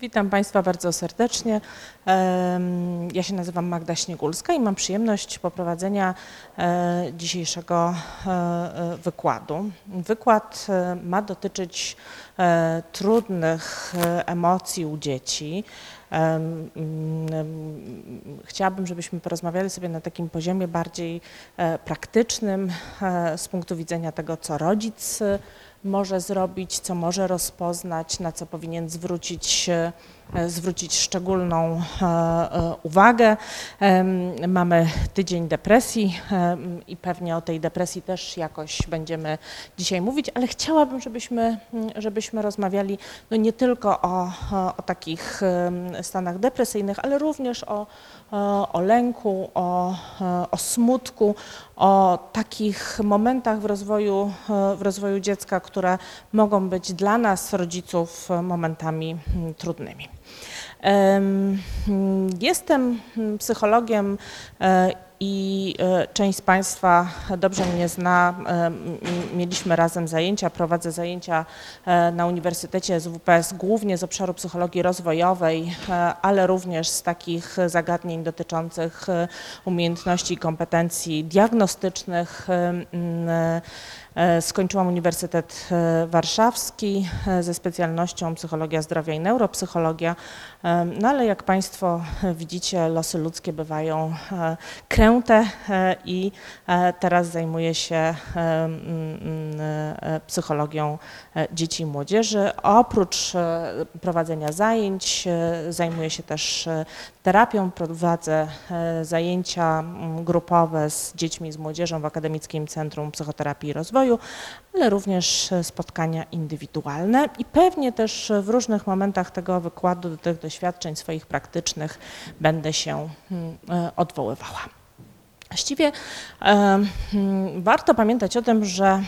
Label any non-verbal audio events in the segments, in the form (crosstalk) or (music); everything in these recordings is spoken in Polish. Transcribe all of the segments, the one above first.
Witam Państwa bardzo serdecznie. Ja się nazywam Magda Śniegulska i mam przyjemność poprowadzenia e, dzisiejszego e, e, wykładu. Wykład ma dotyczyć trudnych emocji u dzieci. Mm, Chciałabym, żebyśmy porozmawiali sobie na takim poziomie bardziej praktycznym, z punktu widzenia tego, co rodzic może zrobić, co może rozpoznać, na co powinien zwrócić, zwrócić szczególną e, e, uwagę. Mamy tydzień depresji i pewnie o tej depresji też jakoś będziemy dzisiaj mówić, ale chciałabym, żebyśmy, żebyśmy rozmawiali no nie tylko o, o, takich stanach depresyjnych, ale również o, o, lęku, o, o smutku, o takich momentach w rozwoju, e, w rozwoju dziecka, które mogą być dla nas, rodziców, e, momentami trudnymi. Em, Jestem psychologiem e, i e, część z Państwa dobrze mnie zna. Mieliśmy razem zajęcia, prowadzę zajęcia e, na Uniwersytecie SWPS głównie z obszaru psychologii rozwojowej, ale również z takich zagadnień dotyczących umiejętności i kompetencji diagnostycznych. Skończyłam Uniwersytet Warszawski ze specjalnością psychologia zdrowia i neuropsychologia. No ale jak Państwo e, widzicie, losy ludzkie bywają e, kręte e, i teraz zajmuję się psychologią dzieci i młodzieży. Oprócz prowadzenia zajęć zajmuję się też terapią, prowadzę zajęcia grupowe z dziećmi i z młodzieżą w Akademickim Centrum Psychoterapii i Rozwoju, ale również spotkania indywidualne i pewnie też w różnych momentach tego wykładu do tych doświadczeń swoich praktycznych będę się mm, e, odwoływała. Właściwie e, mm, warto pamiętać o tym, że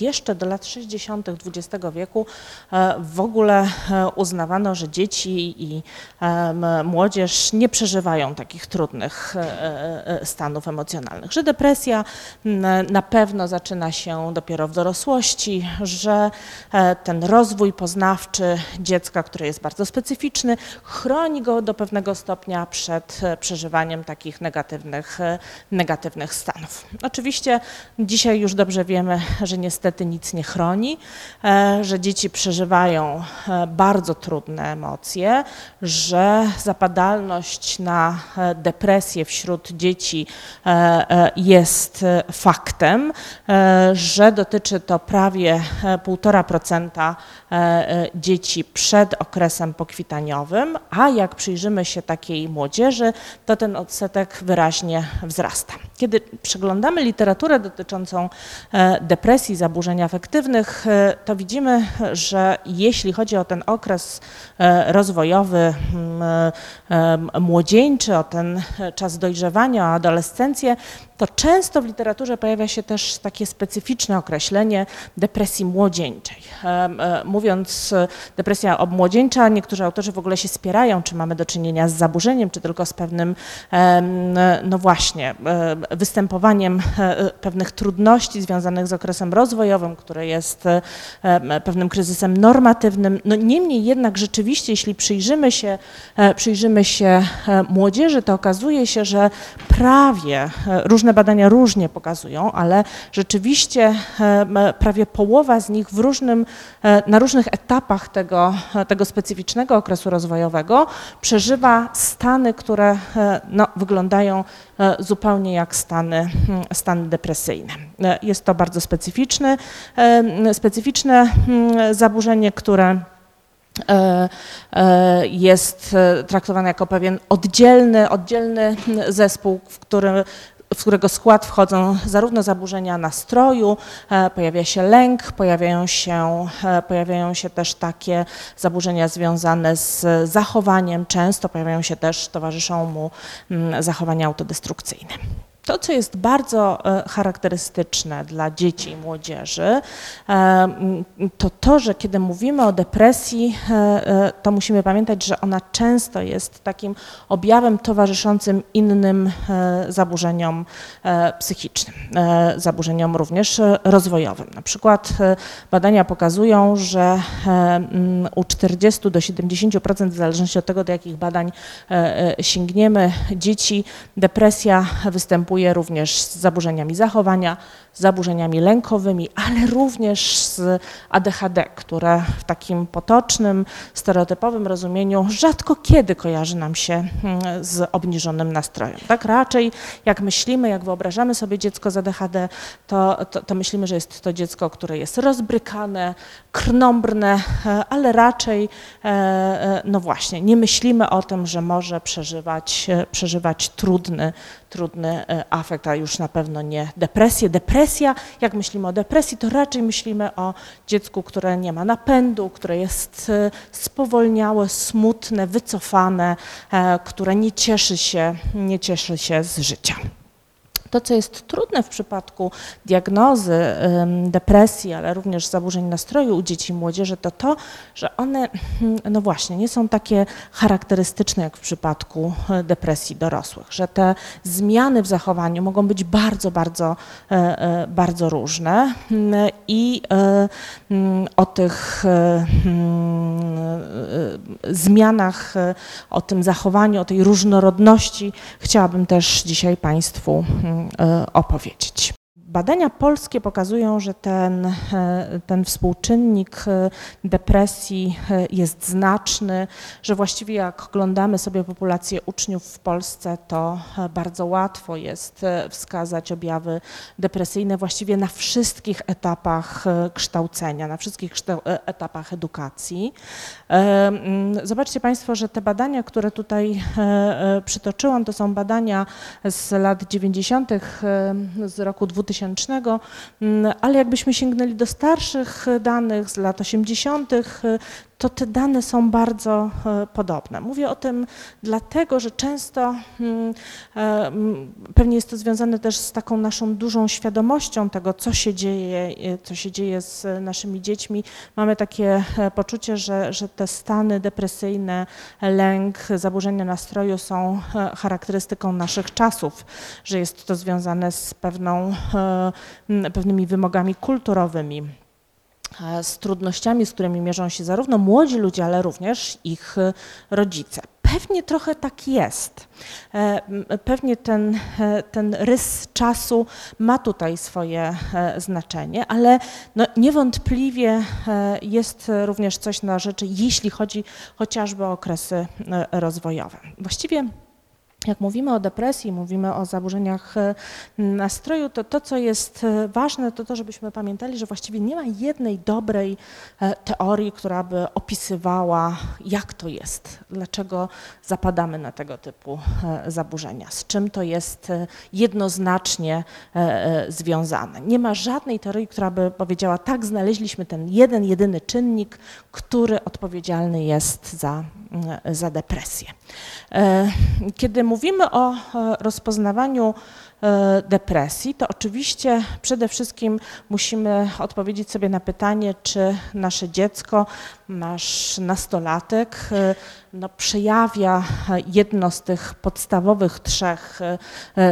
jeszcze do lat 60. XX wieku e, w ogóle e, uznawano, że dzieci i e, młodzież nie przeżywają takich trudnych e, e, stanów emocjonalnych, że depresja na pewno zaczyna się dopiero w dorosłości, że e, ten rozwój poznawczy dziecka, który jest bardzo specyficzny, chroni go do pewnego stopnia przed e, przeżywaniem takich negatywnych, e, negatywnych stanów. Oczywiście dzisiaj już dobrze wiemy, że niestety nic nie chroni, e, że dzieci przeżywają e, bardzo trudne emocje, że zapadalność na e, depresję wśród dzieci jest faktem, że dotyczy to prawie e, 1,5% e, e, dzieci przed okresem pokwitaniowym, a jak przyjrzymy się takiej młodzieży, to ten odsetek wyraźnie wzrasta. Kiedy przeglądamy literaturę dotyczącą e, depresji, zaburzeń afektywnych, e, to widzimy, że jeśli chodzi o ten okres e, rozwojowy m, e, młodzieńczy, o ten czas dojrzewania, o adolescencję, to często w literaturze pojawia się też takie specyficzne określenie depresji młodzieńczej. E, Mówiąc depresja obmłodzieńcza, niektórzy autorzy w ogóle się spierają, czy mamy do czynienia z zaburzeniem, czy tylko z pewnym, no właśnie, e, występowaniem e, pewnych trudności związanych z okresem rozwojowym, który jest pewnym kryzysem normatywnym. No niemniej jednak rzeczywiście, jeśli przyjrzymy się, przyjrzymy się młodzieży, to okazuje się, że prawie, e, różne badania różnie pokazują, ale rzeczywiście e, prawie połowa z nich w różnym, e, na różnych etapach tego, tego specyficznego okresu rozwojowego przeżywa stany, które e, no, wyglądają e, zupełnie jak stany, mm, stany depresyjne. E, Jest to bardzo specyficzny, e, specyficzne mm, zaburzenie, które e, e, jest e, traktowane jako pewien oddzielny, oddzielny mm, zespół, w którym w którego skład wchodzą zarówno zaburzenia nastroju, e, pojawia się lęk, pojawiają się, e, pojawiają się też takie zaburzenia związane z zachowaniem, często pojawiają się też, towarzyszą mu mm, zachowania autodestrukcyjne. To, co jest bardzo charakterystyczne dla dzieci i młodzieży, to to, że kiedy mówimy o depresji, to musimy pamiętać, że ona często jest takim objawem towarzyszącym innym zaburzeniom psychicznym, zaburzeniom również rozwojowym. Na przykład badania pokazują, że u 40 do 70%, w zależności od tego, do jakich badań sięgniemy, dzieci depresja występuje również z zaburzeniami zachowania, zaburzeniami lękowymi, ale również z ADHD, które w takim potocznym, stereotypowym rozumieniu rzadko kiedy kojarzy nam się mm, z obniżonym nastrojem. Tak raczej jak myślimy, jak wyobrażamy sobie dziecko z ADHD, to, to, to myślimy, że jest to dziecko, które jest rozbrykane, krnąbrne, e, ale raczej, e, e, no właśnie, nie myślimy o tym, że może przeżywać, przeżywać trudny, trudny afekt, a już na pewno nie depresję. Jak myślimy o depresji, to raczej myślimy o dziecku, które nie ma napędu, które jest spowolniałe, smutne, wycofane, które nie cieszy się, nie cieszy się z życia. To, co jest trudne w przypadku diagnozy depresji, ale również zaburzeń nastroju u dzieci i młodzieży, to to, że one, hmm, no właśnie, nie są takie charakterystyczne jak w przypadku e, depresji dorosłych, że te zmiany w zachowaniu mogą być bardzo, bardzo, e, e, bardzo różne hmm, i hmm, o tych zmianach, o tym zachowaniu, o tej różnorodności chciałabym też dzisiaj Państwu opowiedzieć. Badania polskie pokazują, że ten, e, ten współczynnik e, depresji e, jest znaczny, że właściwie jak oglądamy sobie populację uczniów w Polsce, to bardzo łatwo jest wskazać objawy depresyjne właściwie na wszystkich etapach kształcenia, na wszystkich etapach edukacji. Zobaczcie Państwo, że te badania, które tutaj przytoczyłam, to są badania z lat 90. z roku 2000 2000, mm, ale jakbyśmy sięgnęli do starszych danych z lat 80., to te dane są bardzo e, podobne. Mówię o tym dlatego, że często mm, e, mm, pewnie jest to związane też z taką naszą dużą świadomością tego, co się dzieje, e, co się dzieje z naszymi dziećmi. Mamy takie poczucie, że, że te stany depresyjne, lęk, zaburzenia nastroju są charakterystyką naszych czasów, że jest to związane z pewną, pewnymi wymogami kulturowymi z trudnościami, z którymi mierzą się zarówno młodzi ludzie, ale również ich e, rodzice. Pewnie trochę tak jest. E, pewnie ten, e, ten rys czasu ma tutaj swoje znaczenie, ale no niewątpliwie jest również coś na rzeczy, jeśli chodzi chociażby o okresy rozwojowe. Właściwie jak mówimy o depresji, mówimy o zaburzeniach e, nastroju, to to, co jest e, ważne, to to, żebyśmy pamiętali, że właściwie nie ma jednej dobrej e, teorii, która by opisywała, jak to jest, dlaczego zapadamy na tego typu zaburzenia, z czym to jest jednoznacznie związane. Nie ma żadnej teorii, która by powiedziała, tak, znaleźliśmy ten jeden, jedyny czynnik, który odpowiedzialny jest za, za depresję. Kiedy mówimy o e, rozpoznawaniu e, depresji, to oczywiście przede wszystkim musimy odpowiedzieć sobie na pytanie, czy nasze dziecko, nasz nastolatek e, no, przejawia jedno z tych podstawowych trzech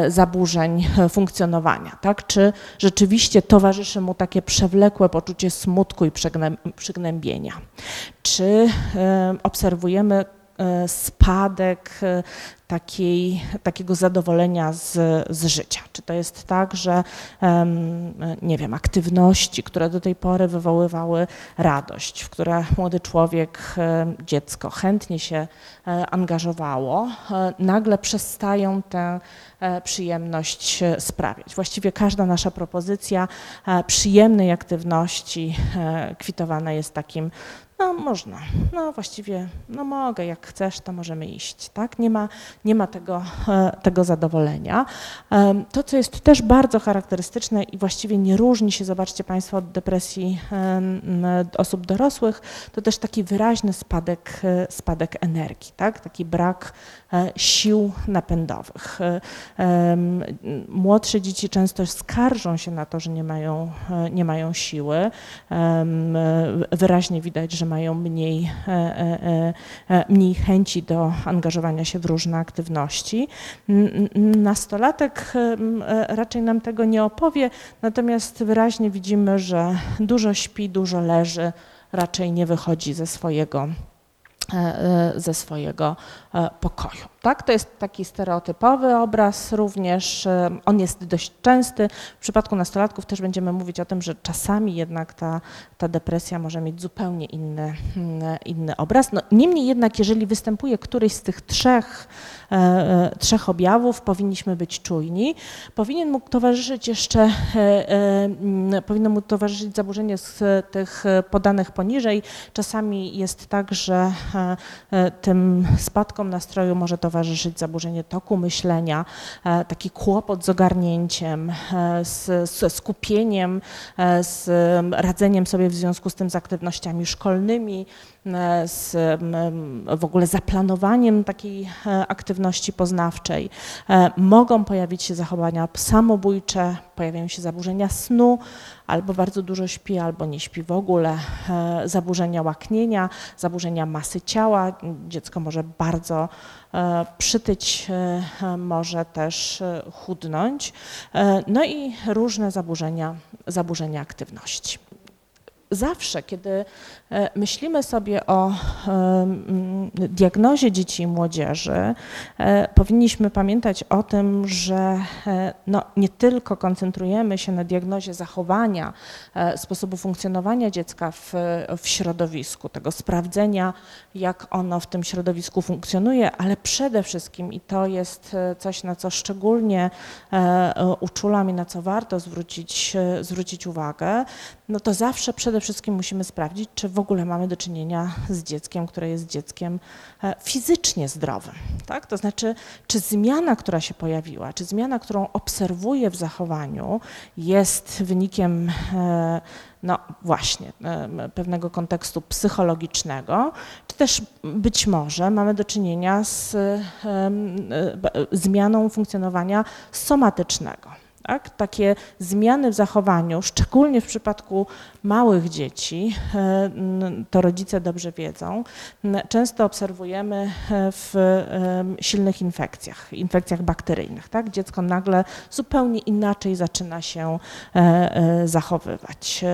zaburzeń funkcjonowania, tak? Czy rzeczywiście towarzyszy mu takie przewlekłe poczucie smutku i przygnębienia? Czy obserwujemy spadek takiej, takiego zadowolenia z, z życia. Czy to jest tak, że nie wiem, aktywności, które do tej pory wywoływały radość, w które młody człowiek, dziecko chętnie się e, angażowało, e, nagle przestają tę e, przyjemność sprawiać. Właściwie każda nasza propozycja przyjemnej aktywności kwitowana jest takim no można, no właściwie, no mogę, jak chcesz, to możemy iść, tak? Nie ma, nie ma tego, e, tego zadowolenia. To, co jest też bardzo charakterystyczne i właściwie nie różni się, zobaczcie Państwo, od depresji osób dorosłych, to też taki wyraźny spadek, e, spadek energii, tak? Taki brak sił napędowych. Młodsze dzieci często skarżą się na to, że nie mają, nie mają siły. Wyraźnie widać, że mają mniej, e, e, e, mniej chęci do angażowania się w różne aktywności. Nastolatek raczej nam tego nie opowie, natomiast wyraźnie widzimy, że dużo śpi, dużo leży, raczej nie wychodzi ze swojego ze swojego pokoju. Tak? To jest taki stereotypowy obraz również, on jest dość częsty. W przypadku nastolatków też będziemy mówić o tym, że czasami jednak ta, ta depresja może mieć zupełnie inny, mm, inny obraz. No, niemniej jednak, jeżeli występuje któryś z tych trzech, e, e, trzech objawów, powinniśmy być czujni. Powinien mu towarzyszyć jeszcze, e, mm, powinno mu towarzyszyć zaburzenie z tych podanych poniżej. Czasami jest tak, że tym spadkom nastroju może towarzyszyć zaburzenie toku myślenia, e, taki kłopot z ogarnięciem, e, z, ze skupieniem, e, z radzeniem sobie w związku z tym z aktywnościami szkolnymi, z w ogóle zaplanowaniem takiej aktywności poznawczej. Mogą pojawić się zachowania samobójcze, pojawiają się zaburzenia snu, albo bardzo dużo śpi, albo nie śpi w ogóle, zaburzenia łaknienia, zaburzenia masy ciała. Dziecko może bardzo E, przytyć e, może też e, chudnąć, no i różne zaburzenia, zaburzenia aktywności zawsze, kiedy e, myślimy sobie o diagnozie dzieci i młodzieży, e, powinniśmy pamiętać o tym, że e, no, nie tylko koncentrujemy się na diagnozie zachowania, sposobu funkcjonowania dziecka w, w środowisku, tego sprawdzenia, jak ono w tym środowisku funkcjonuje, ale przede wszystkim, i to jest coś, na co szczególnie uczulam i na co warto zwrócić, zwrócić uwagę, no to zawsze przede wszystkim musimy sprawdzić, czy w ogóle mamy do czynienia z dzieckiem, które jest dzieckiem e, fizycznie zdrowym. Tak? To znaczy, czy zmiana, która się pojawiła, czy zmiana, którą obserwuję w zachowaniu, jest wynikiem e, no właśnie, e, pewnego kontekstu psychologicznego, czy też być może mamy do czynienia z zmianą funkcjonowania somatycznego. Tak? Takie zmiany w zachowaniu, szczególnie w przypadku małych dzieci, e, to rodzice dobrze wiedzą, często obserwujemy e, w silnych infekcjach, infekcjach bakteryjnych. Tak? Dziecko nagle zupełnie inaczej zaczyna się e, zachowywać.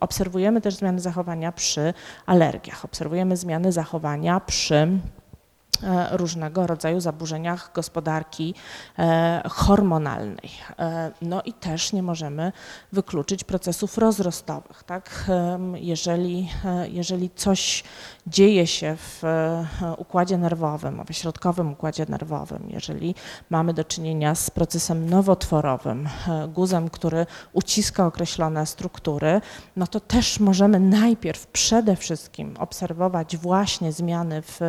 Obserwujemy też zmiany zachowania przy alergiach, obserwujemy zmiany zachowania przy różnego rodzaju zaburzeniach gospodarki e, hormonalnej. E, no i też nie możemy wykluczyć procesów rozrostowych. Tak? Jeżeli, jeżeli coś dzieje się w układzie nerwowym, w środkowym układzie nerwowym, jeżeli mamy do czynienia z procesem nowotworowym, guzem, który uciska określone struktury, no to też możemy najpierw przede wszystkim obserwować właśnie zmiany w,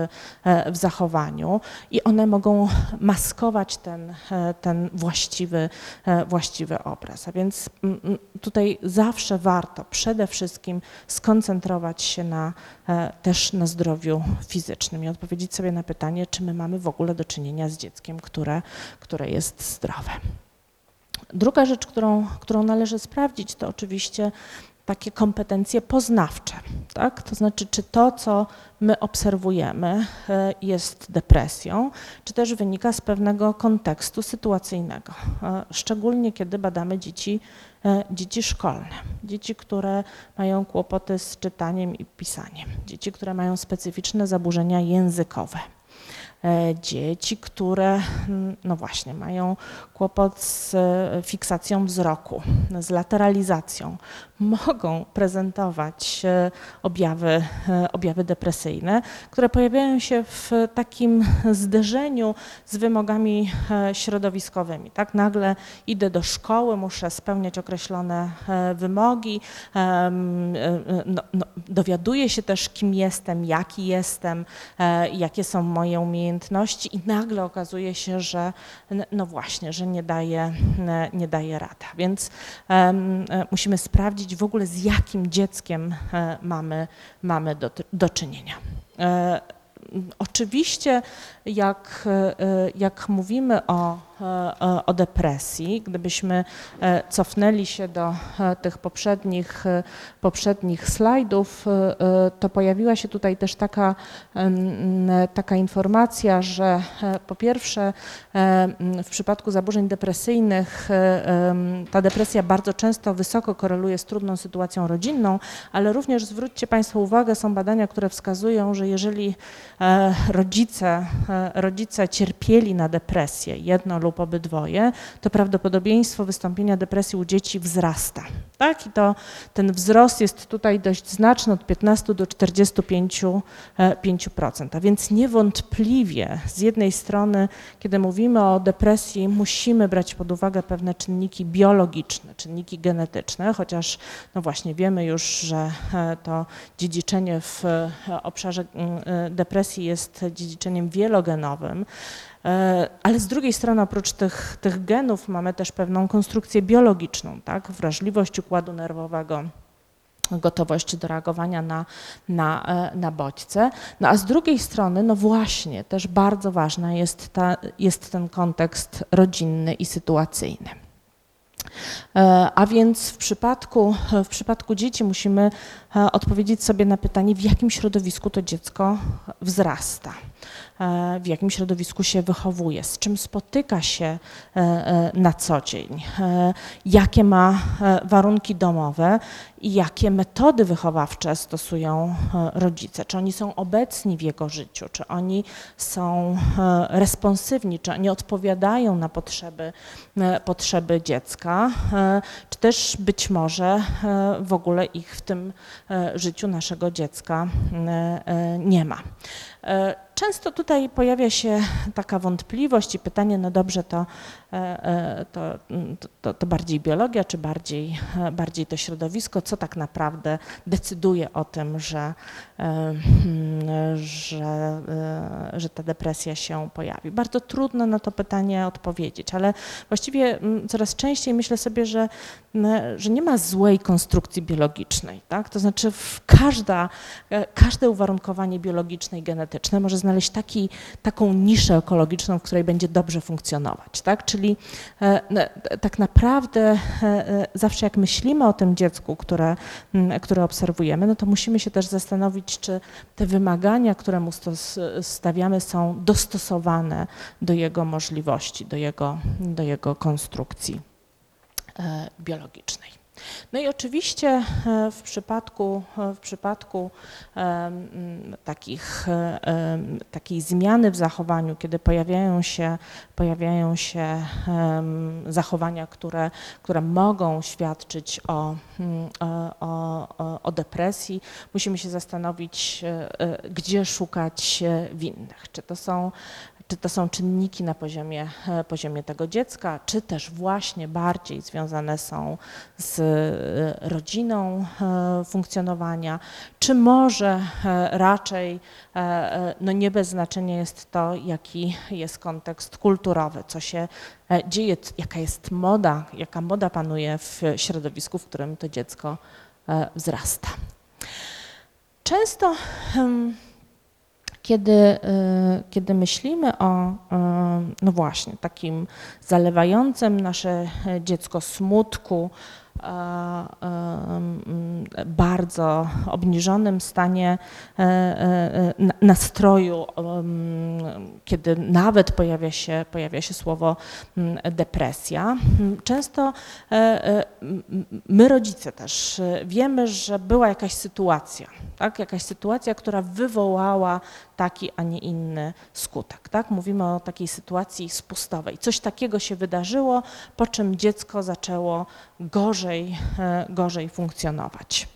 w zachowaniu, i one mogą maskować ten, e, ten właściwy, e, właściwy obraz. A więc tutaj zawsze warto przede wszystkim skoncentrować się na, e, też na zdrowiu fizycznym i odpowiedzieć sobie na pytanie, czy my mamy w ogóle do czynienia z dzieckiem, które, które jest zdrowe. Druga rzecz, którą, którą należy sprawdzić, to oczywiście takie kompetencje poznawcze. Tak? To znaczy, czy to, co my obserwujemy, e, jest depresją, czy też wynika z pewnego kontekstu sytuacyjnego. E, szczególnie kiedy badamy dzieci, dzieci szkolne, dzieci, które mają kłopoty z czytaniem i pisaniem, dzieci, które mają specyficzne zaburzenia językowe. Dzieci, które mm, no właśnie mają kłopot z fiksacją wzroku, z lateralizacją, (laughs) mogą prezentować objawy, objawy depresyjne, które pojawiają się w takim zderzeniu z wymogami środowiskowymi. Tak, nagle idę do szkoły, muszę spełniać określone wymogi, no, no, dowiaduję się też, kim jestem, jaki jestem, e, jakie są moje umiejętności i nagle okazuje się, że no właśnie, że nie daje, nie daje rada. Więc e, musimy sprawdzić w ogóle z jakim dzieckiem e, mamy, mamy do, do czynienia. Oczywiście, jak, jak mówimy o E, o depresji. Gdybyśmy e, cofnęli się do e, tych poprzednich, poprzednich slajdów, to pojawiła się tutaj też taka, taka informacja, że po pierwsze w przypadku zaburzeń depresyjnych ta depresja bardzo często wysoko koreluje z trudną sytuacją rodzinną, ale również zwróćcie Państwo uwagę, są badania, które wskazują, że jeżeli rodzice, rodzice cierpieli na depresję jedno lub obydwoje, to prawdopodobieństwo wystąpienia depresji u dzieci wzrasta. Tak? I to ten wzrost jest tutaj dość znaczny, od 15 do 45%. A więc niewątpliwie z jednej strony, kiedy mówimy o depresji, musimy brać pod uwagę pewne czynniki biologiczne, czynniki genetyczne, chociaż no właśnie wiemy już, że e, to dziedziczenie w e, obszarze mm, e, depresji jest dziedziczeniem wielogenowym. E, ale z drugiej strony oprócz tych, tych genów mamy też pewną konstrukcję biologiczną, tak? wrażliwość układu nerwowego, gotowość do reagowania na, na, e, na bodźce. No a z drugiej strony, no właśnie, też bardzo ważny jest, jest ten kontekst rodzinny i sytuacyjny. E, a więc w przypadku, w przypadku dzieci musimy odpowiedzieć sobie na pytanie, w jakim środowisku to dziecko wzrasta. E, w jakim środowisku się wychowuje, z czym spotyka się e, e, na co dzień, jakie ma warunki domowe jakie metody wychowawcze stosują rodzice. Czy oni są obecni w jego życiu, czy oni są responsywni, czy oni odpowiadają na potrzeby, potrzeby dziecka, czy też być może w ogóle ich w tym życiu naszego dziecka nie ma. Często tutaj pojawia się taka wątpliwość i pytanie, no dobrze, to, e, e, to, to, to, bardziej biologia, czy bardziej, bardziej to środowisko, co tak naprawdę decyduje o tym, że, e, że, że ta depresja się pojawi. Bardzo trudno na to pytanie odpowiedzieć, ale właściwie coraz częściej myślę sobie, że, że nie ma złej konstrukcji biologicznej. Tak? To znaczy każda, każde uwarunkowanie biologiczne i genetyczne może znaleźć taki, taką niszę ekologiczną, w której będzie dobrze funkcjonować. Tak? Czyli e, tak naprawdę e, e, zawsze jak myślimy o tym dziecku, które, które obserwujemy, no to musimy się też zastanowić, czy te wymagania, które mu stawiamy są dostosowane do jego możliwości, do jego, do jego konstrukcji biologicznej. No i oczywiście e, w przypadku, e, w przypadku takich, e, takiej zmiany w zachowaniu, kiedy pojawiają się, pojawiają się zachowania, które, które mogą świadczyć mm, o, o, o depresji, musimy się zastanowić, gdzie szukać winnych. Czy to są czy to są czynniki na poziomie, e, poziomie tego dziecka, czy też właśnie bardziej związane są z e, rodziną e, funkcjonowania, czy może raczej no nie bez znaczenia jest to, jaki jest kontekst kulturowy, co się dzieje, jaka jest moda, jaka moda panuje w środowisku, w którym to dziecko wzrasta. Często kiedy, y, kiedy myślimy o, y, no właśnie, takim zalewającym nasze dziecko smutku, bardzo obniżonym stanie nastroju, kiedy nawet pojawia się, pojawia się słowo depresja. Często my rodzice też wiemy, że była jakaś sytuacja, tak? jakaś sytuacja, która wywołała taki, a nie inny skutek. Tak? Mówimy o takiej sytuacji spustowej. Coś takiego się wydarzyło, po czym dziecko zaczęło gorzej, e, gorzej funkcjonować.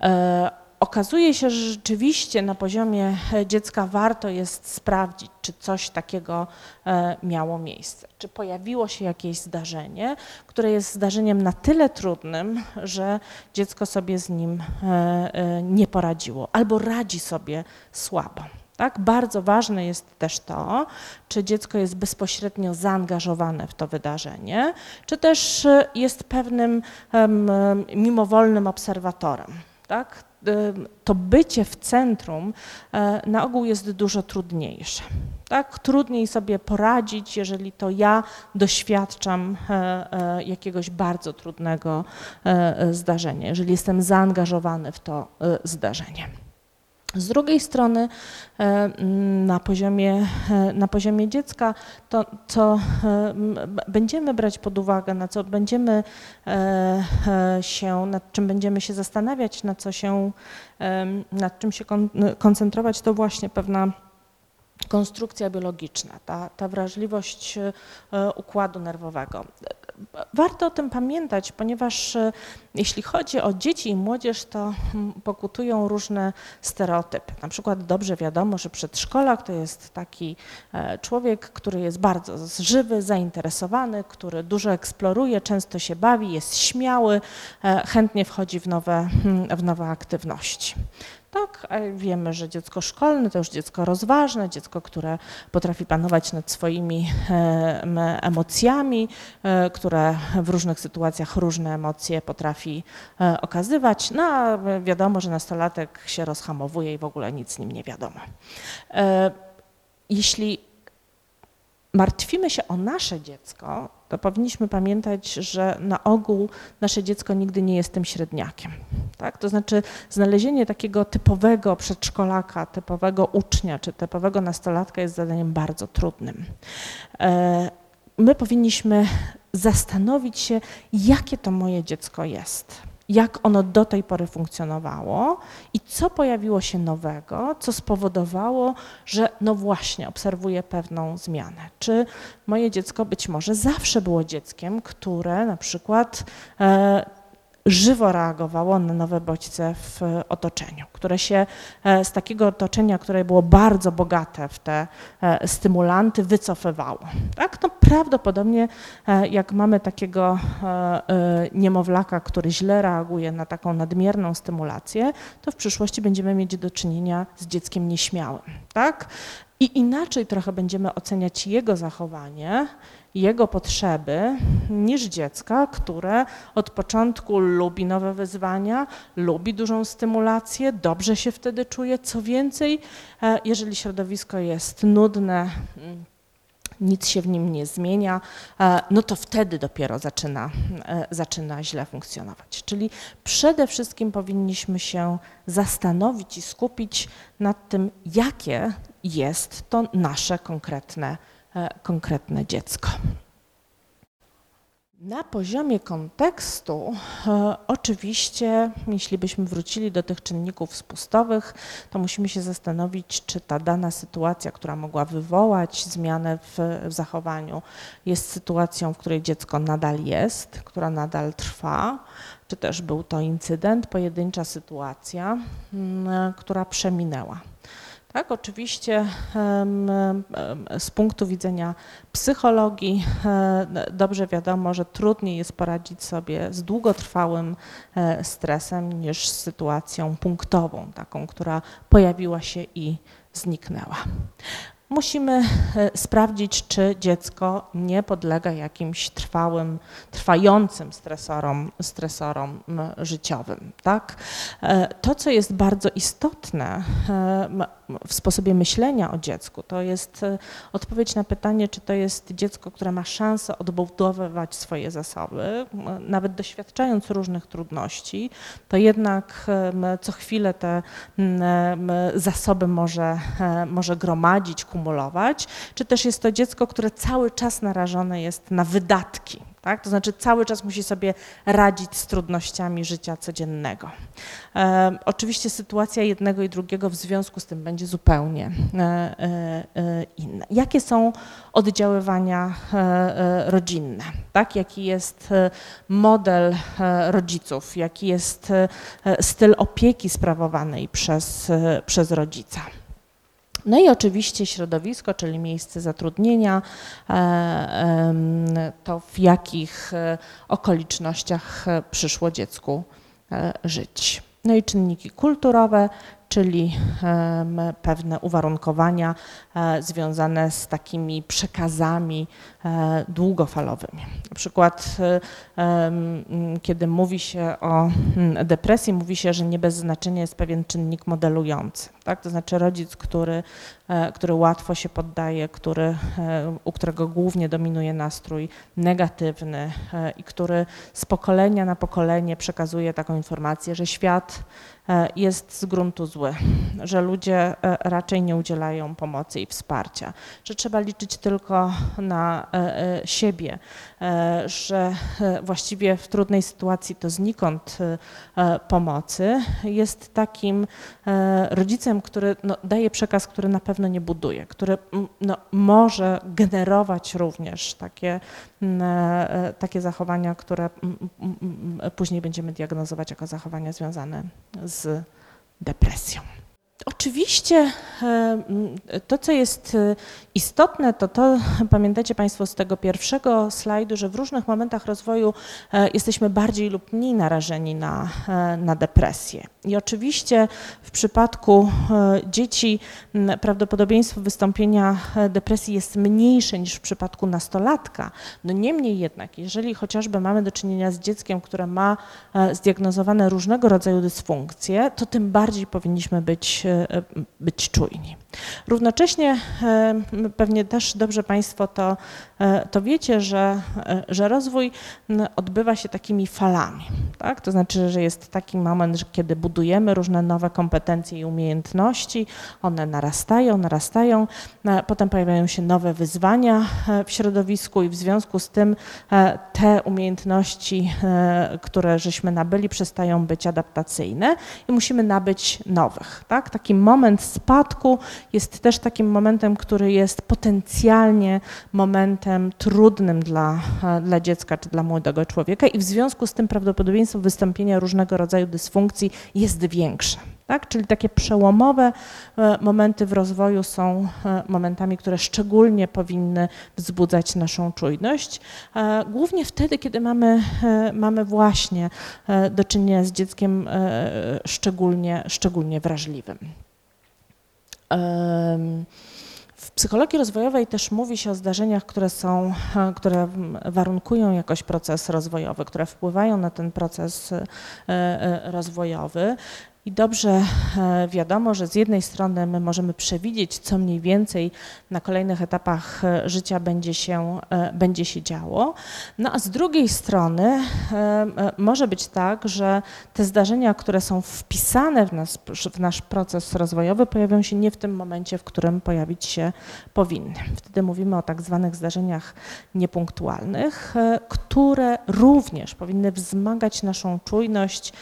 E, okazuje się, że rzeczywiście na poziomie dziecka warto jest sprawdzić, czy coś takiego e, miało miejsce, czy pojawiło się jakieś zdarzenie, które jest zdarzeniem na tyle trudnym, że dziecko sobie z nim nie poradziło albo radzi sobie słabo. Tak? Bardzo ważne jest też to, czy dziecko jest bezpośrednio zaangażowane w to wydarzenie, czy też e, jest pewnym mimowolnym obserwatorem. Tak? To bycie w centrum e, na ogół jest dużo trudniejsze. Tak? Trudniej sobie poradzić, jeżeli to ja doświadczam e, jakiegoś bardzo trudnego zdarzenia, jeżeli jestem zaangażowany w to zdarzenie. Z drugiej strony e, na poziomie, e, na poziomie dziecka to, co e, będziemy brać pod uwagę, na co będziemy się, nad czym będziemy się zastanawiać, na co się, nad czym się koncentrować, to właśnie pewna konstrukcja biologiczna, ta, ta wrażliwość układu nerwowego. Warto o tym pamiętać, ponieważ e, jeśli chodzi o dzieci i młodzież, to mm, pokutują różne stereotypy. Na przykład dobrze wiadomo, że przedszkolak to jest taki e, człowiek, który jest bardzo żywy, zainteresowany, który dużo eksploruje, często się bawi, jest śmiały, e, chętnie wchodzi w nowe, mm, w nowe aktywności. Tak, wiemy, że dziecko szkolne to już dziecko rozważne, dziecko, które potrafi panować nad swoimi emocjami, e, które w różnych sytuacjach różne emocje potrafi e, okazywać. No a wiadomo, że nastolatek się rozhamowuje i w ogóle nic z nim nie wiadomo. E, jeśli martwimy się o nasze dziecko, to powinniśmy pamiętać, że na ogół nasze dziecko nigdy nie jest tym średniakiem. Tak? To znaczy znalezienie takiego typowego przedszkolaka, typowego ucznia czy typowego nastolatka jest zadaniem bardzo trudnym. E, my powinniśmy zastanowić się, jakie to moje dziecko jest jak ono do tej pory funkcjonowało i co pojawiło się nowego, co spowodowało, że no właśnie obserwuję pewną zmianę. Czy moje dziecko być może zawsze było dzieckiem, które na przykład e, żywo reagowało na nowe bodźce w otoczeniu, które się e, z takiego otoczenia, które było bardzo bogate w te e, stymulanty, wycofywało. Tak? No prawdopodobnie e, jak mamy takiego niemowlaka, który źle reaguje na taką nadmierną stymulację, to w przyszłości będziemy mieć do czynienia z dzieckiem nieśmiałym. Tak? I inaczej trochę będziemy oceniać jego zachowanie, jego potrzeby niż dziecka, które od początku lubi nowe wyzwania, lubi dużą stymulację, dobrze się wtedy czuje. Co więcej, e, jeżeli środowisko jest nudne, mm, nic się w nim nie zmienia, e, no to wtedy dopiero zaczyna, e, zaczyna źle funkcjonować. Czyli przede wszystkim powinniśmy się zastanowić i skupić nad tym, jakie jest to nasze konkretne konkretne dziecko. Na poziomie kontekstu, e, oczywiście, jeśli byśmy wrócili do tych czynników spustowych, to musimy się zastanowić, czy ta dana sytuacja, która mogła wywołać zmianę w, w zachowaniu, jest sytuacją, w której dziecko nadal jest, która nadal trwa, czy też był to incydent, pojedyncza sytuacja, m, która przeminęła. Tak, oczywiście z punktu widzenia psychologii e, dobrze wiadomo, że trudniej jest poradzić sobie z długotrwałym e, stresem niż z sytuacją punktową, taką, która pojawiła się i zniknęła. Musimy e, sprawdzić, czy dziecko nie podlega jakimś trwałym, trwającym stresorom, stresorom życiowym. Tak? To, co jest bardzo istotne, w sposobie myślenia o dziecku. To jest odpowiedź na pytanie, czy to jest dziecko, które ma szansę odbudowywać swoje zasoby, nawet doświadczając różnych trudności, to jednak co chwilę te zasoby może, może gromadzić, kumulować, czy też jest to dziecko, które cały czas narażone jest na wydatki, tak? To znaczy cały czas musi sobie radzić z trudnościami życia codziennego. E, oczywiście sytuacja jednego i drugiego w związku z tym będzie zupełnie e, e, inna. Jakie są oddziaływania e, e, rodzinne? Tak? Jaki jest e, model rodziców? Jaki jest styl opieki sprawowanej przez, przez rodzica? No i oczywiście środowisko, czyli miejsce zatrudnienia, e, to w jakich e, okolicznościach e, przyszło dziecku żyć. No i czynniki kulturowe, czyli pewne uwarunkowania e, związane z takimi przekazami e, długofalowymi. Na przykład, e, kiedy mówi się o mm, depresji, mówi się, że nie bez znaczenia jest pewien czynnik modelujący. Tak? To znaczy rodzic, który, który łatwo się poddaje, który, u którego głównie dominuje nastrój negatywny i który z pokolenia na pokolenie przekazuje taką informację, że świat jest z gruntu zły, że ludzie e, raczej nie udzielają pomocy i wsparcia, że trzeba liczyć tylko na e, siebie, że właściwie w trudnej sytuacji to znikąd pomocy, jest takim rodzicem, który no, daje przekaz, który na pewno nie buduje, który no, może generować również takie, takie zachowania, które później będziemy diagnozować jako zachowania związane z depresją. Oczywiście e, to, co jest e, istotne, to to, pamiętacie Państwo z tego pierwszego slajdu, że w różnych momentach rozwoju e, jesteśmy bardziej lub mniej narażeni na, na depresję. I oczywiście w przypadku dzieci prawdopodobieństwo wystąpienia depresji jest mniejsze niż w przypadku nastolatka. No niemniej jednak, jeżeli chociażby mamy do czynienia z dzieckiem, które ma zdiagnozowane różnego rodzaju dysfunkcje, to tym bardziej powinniśmy być E, być czujni. Równocześnie e, pewnie też dobrze Państwo to, e, to wiecie, że, że rozwój odbywa się takimi falami. Tak? To znaczy, że jest taki moment, kiedy budujemy różne nowe kompetencje i umiejętności, one narastają, narastają, potem pojawiają się nowe wyzwania w środowisku i w związku z tym te umiejętności, które żeśmy nabyli, przestają być adaptacyjne i musimy nabyć nowych. Tak? Taki moment spadku jest też takim momentem, który jest potencjalnie momentem trudnym dla, dla dziecka czy dla młodego człowieka i w związku z tym prawdopodobieństwo wystąpienia różnego rodzaju dysfunkcji jest większe. Tak? Czyli takie przełomowe e, momenty w rozwoju są e, momentami, które szczególnie powinny wzbudzać naszą czujność. E, głównie wtedy, kiedy mamy, mamy właśnie do czynienia z dzieckiem szczególnie, szczególnie wrażliwym. W psychologii rozwojowej też mówi się o zdarzeniach, które są, które warunkują jakoś proces rozwojowy, które wpływają na ten proces e, e, rozwojowy. I dobrze e, wiadomo, że z jednej strony my możemy przewidzieć, co mniej więcej na kolejnych etapach e, życia będzie się, e, będzie się działo, no a z drugiej strony może być tak, że te zdarzenia, które są wpisane w, nas, w nasz proces rozwojowy, pojawią się nie w tym momencie, w którym pojawić się powinny. Wtedy mówimy o tak zwanych zdarzeniach niepunktualnych, które również powinny wzmagać naszą czujność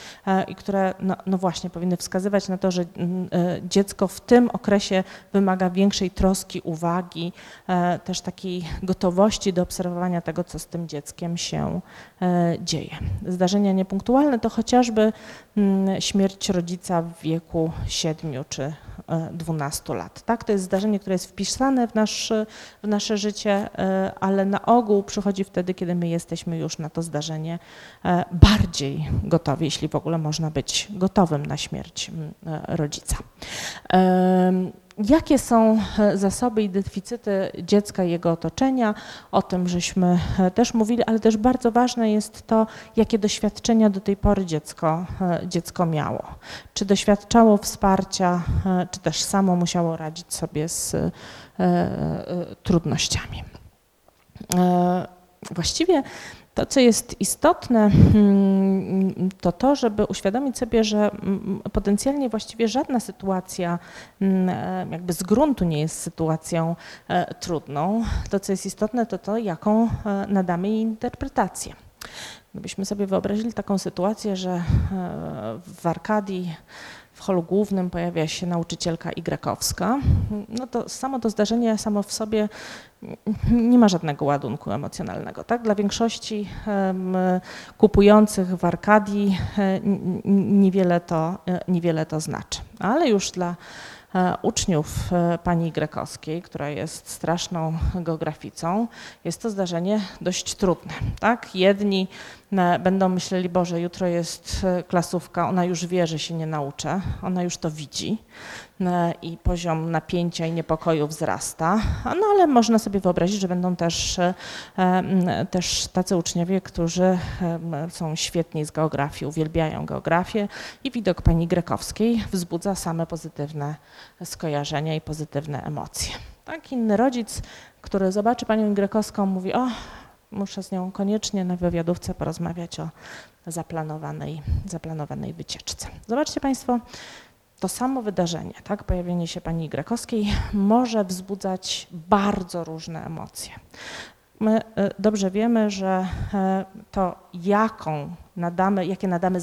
i które, no, no właśnie, powinny wskazywać na to, że mm, e, dziecko w tym okresie wymaga większej troski, uwagi, e, też takiej gotowości do obserwowania tego, co z tym dzieckiem się e, dzieje. Zdarzenia niepunktualne to chociażby mm, śmierć rodzica w wieku 7 czy 12 lat. Tak? To jest zdarzenie, które jest wpisane w, nasz, w nasze życie, ale na ogół przychodzi wtedy, kiedy my jesteśmy już na to zdarzenie bardziej gotowi, jeśli w ogóle można być gotowym na śmierć mm, e, rodzica. Jakie są zasoby i deficyty dziecka i jego otoczenia. O tym żeśmy też mówili, ale też bardzo ważne jest to, jakie doświadczenia do tej pory dziecko, dziecko miało. Czy doświadczało wsparcia, czy też samo musiało radzić sobie z trudnościami. Właściwie to, co jest istotne, mm, to to, żeby uświadomić sobie, że mm, potencjalnie właściwie żadna sytuacja mm, e, jakby z gruntu nie jest sytuacją e, trudną. To, co jest istotne, to to, jaką e, nadamy jej interpretację. Gdybyśmy sobie wyobrazili taką sytuację, że w Arkadii w holu głównym pojawia się nauczycielka Y, no to samo to zdarzenie samo w sobie nie ma żadnego ładunku emocjonalnego. Tak? Dla większości kupujących w Arkadii e, niewiele to, e, niewiele to znaczy, ale już dla E, uczniów pani Grekowskiej, która jest straszną geograficą, jest to zdarzenie dość trudne. Tak? Jedni będą myśleli, Boże, jutro jest klasówka, ona już wie, że się nie nauczę, ona już to widzi. E, i poziom napięcia i niepokoju wzrasta. No ale można sobie wyobrazić, że będą też, e, też tacy uczniowie, którzy są świetni z geografii, uwielbiają geografię i widok pani Grekowskiej wzbudza same pozytywne skojarzenia i pozytywne emocje. Tak, inny rodzic, który zobaczy panią Grekowską, mówi: O, muszę z nią koniecznie na wywiadówce porozmawiać o zaplanowanej, zaplanowanej wycieczce. Zobaczcie Państwo, to samo wydarzenie, tak, pojawienie się pani Grekowskiej może wzbudzać bardzo różne emocje. My e, dobrze wiemy, że e, to jaką nadamy, jakie nadamy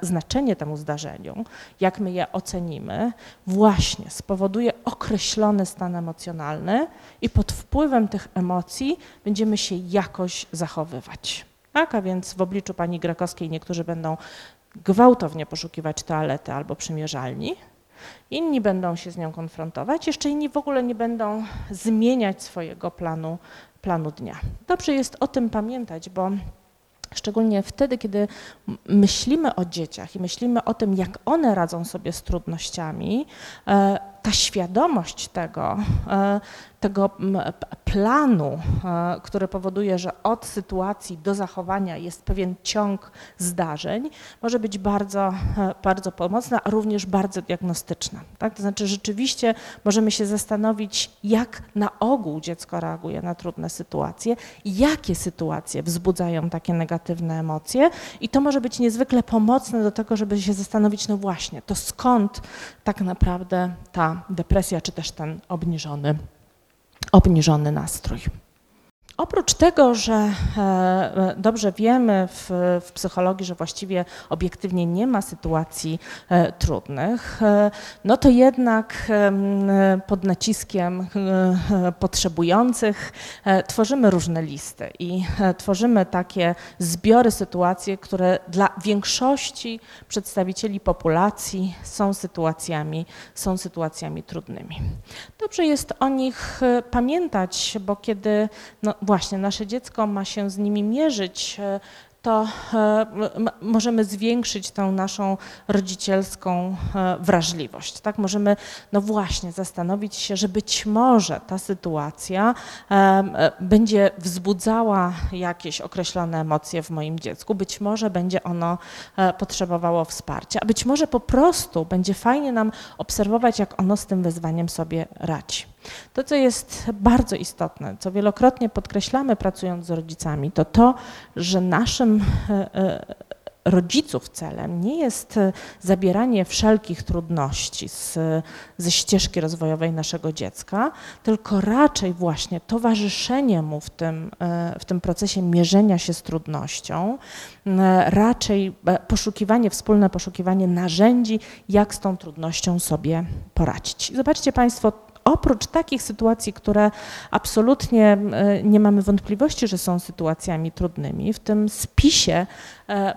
znaczenie temu zdarzeniu, jak my je ocenimy, właśnie spowoduje określony stan emocjonalny i pod wpływem tych emocji będziemy się jakoś zachowywać. Tak, a więc w obliczu pani Grekowskiej niektórzy będą gwałtownie poszukiwać toalety albo przymierzalni. Inni będą się z nią konfrontować, jeszcze inni w ogóle nie będą zmieniać swojego planu, planu dnia. Dobrze jest o tym pamiętać, bo Szczególnie wtedy, kiedy myślimy o dzieciach i myślimy o tym, jak one radzą sobie z trudnościami, e, ta świadomość tego, e, tego planu, e, który powoduje, że od sytuacji do zachowania jest pewien ciąg zdarzeń, może być bardzo, e, bardzo pomocna, a również bardzo diagnostyczna. Tak? To znaczy rzeczywiście możemy się zastanowić, jak na ogół dziecko reaguje na trudne sytuacje, jakie sytuacje wzbudzają takie negatywne emocje i to może być niezwykle pomocne do tego, żeby się zastanowić, no właśnie, to skąd tak naprawdę ta depresja, czy też ten obniżony obniżony nastrój. Oprócz tego, że e, e, dobrze wiemy w, w, psychologii, że właściwie obiektywnie nie ma sytuacji e, trudnych, no to jednak pod naciskiem potrzebujących tworzymy różne listy i tworzymy takie zbiory sytuacji, które dla większości przedstawicieli populacji są sytuacjami, są sytuacjami trudnymi. Dobrze jest o nich pamiętać, bo kiedy no, właśnie nasze dziecko ma się z nimi mierzyć, e, to e, możemy zwiększyć tą naszą rodzicielską e, wrażliwość. Tak? Możemy, no właśnie, zastanowić się, że być może ta sytuacja będzie wzbudzała jakieś określone emocje w moim dziecku, być może będzie ono potrzebowało wsparcia, a być może po prostu będzie fajnie nam obserwować, jak ono z tym wyzwaniem sobie radzi. To, co jest bardzo istotne, co wielokrotnie podkreślamy pracując z rodzicami, to to, że naszym e, e, rodziców celem nie jest e, zabieranie wszelkich trudności z, ze ścieżki rozwojowej naszego dziecka, tylko raczej właśnie towarzyszenie mu w tym, w tym procesie mierzenia się z trudnością, raczej poszukiwanie, wspólne poszukiwanie narzędzi, jak z tą trudnością sobie poradzić. Zobaczcie Państwo, oprócz takich sytuacji, które absolutnie e, nie mamy wątpliwości, że są sytuacjami trudnymi, w tym spisie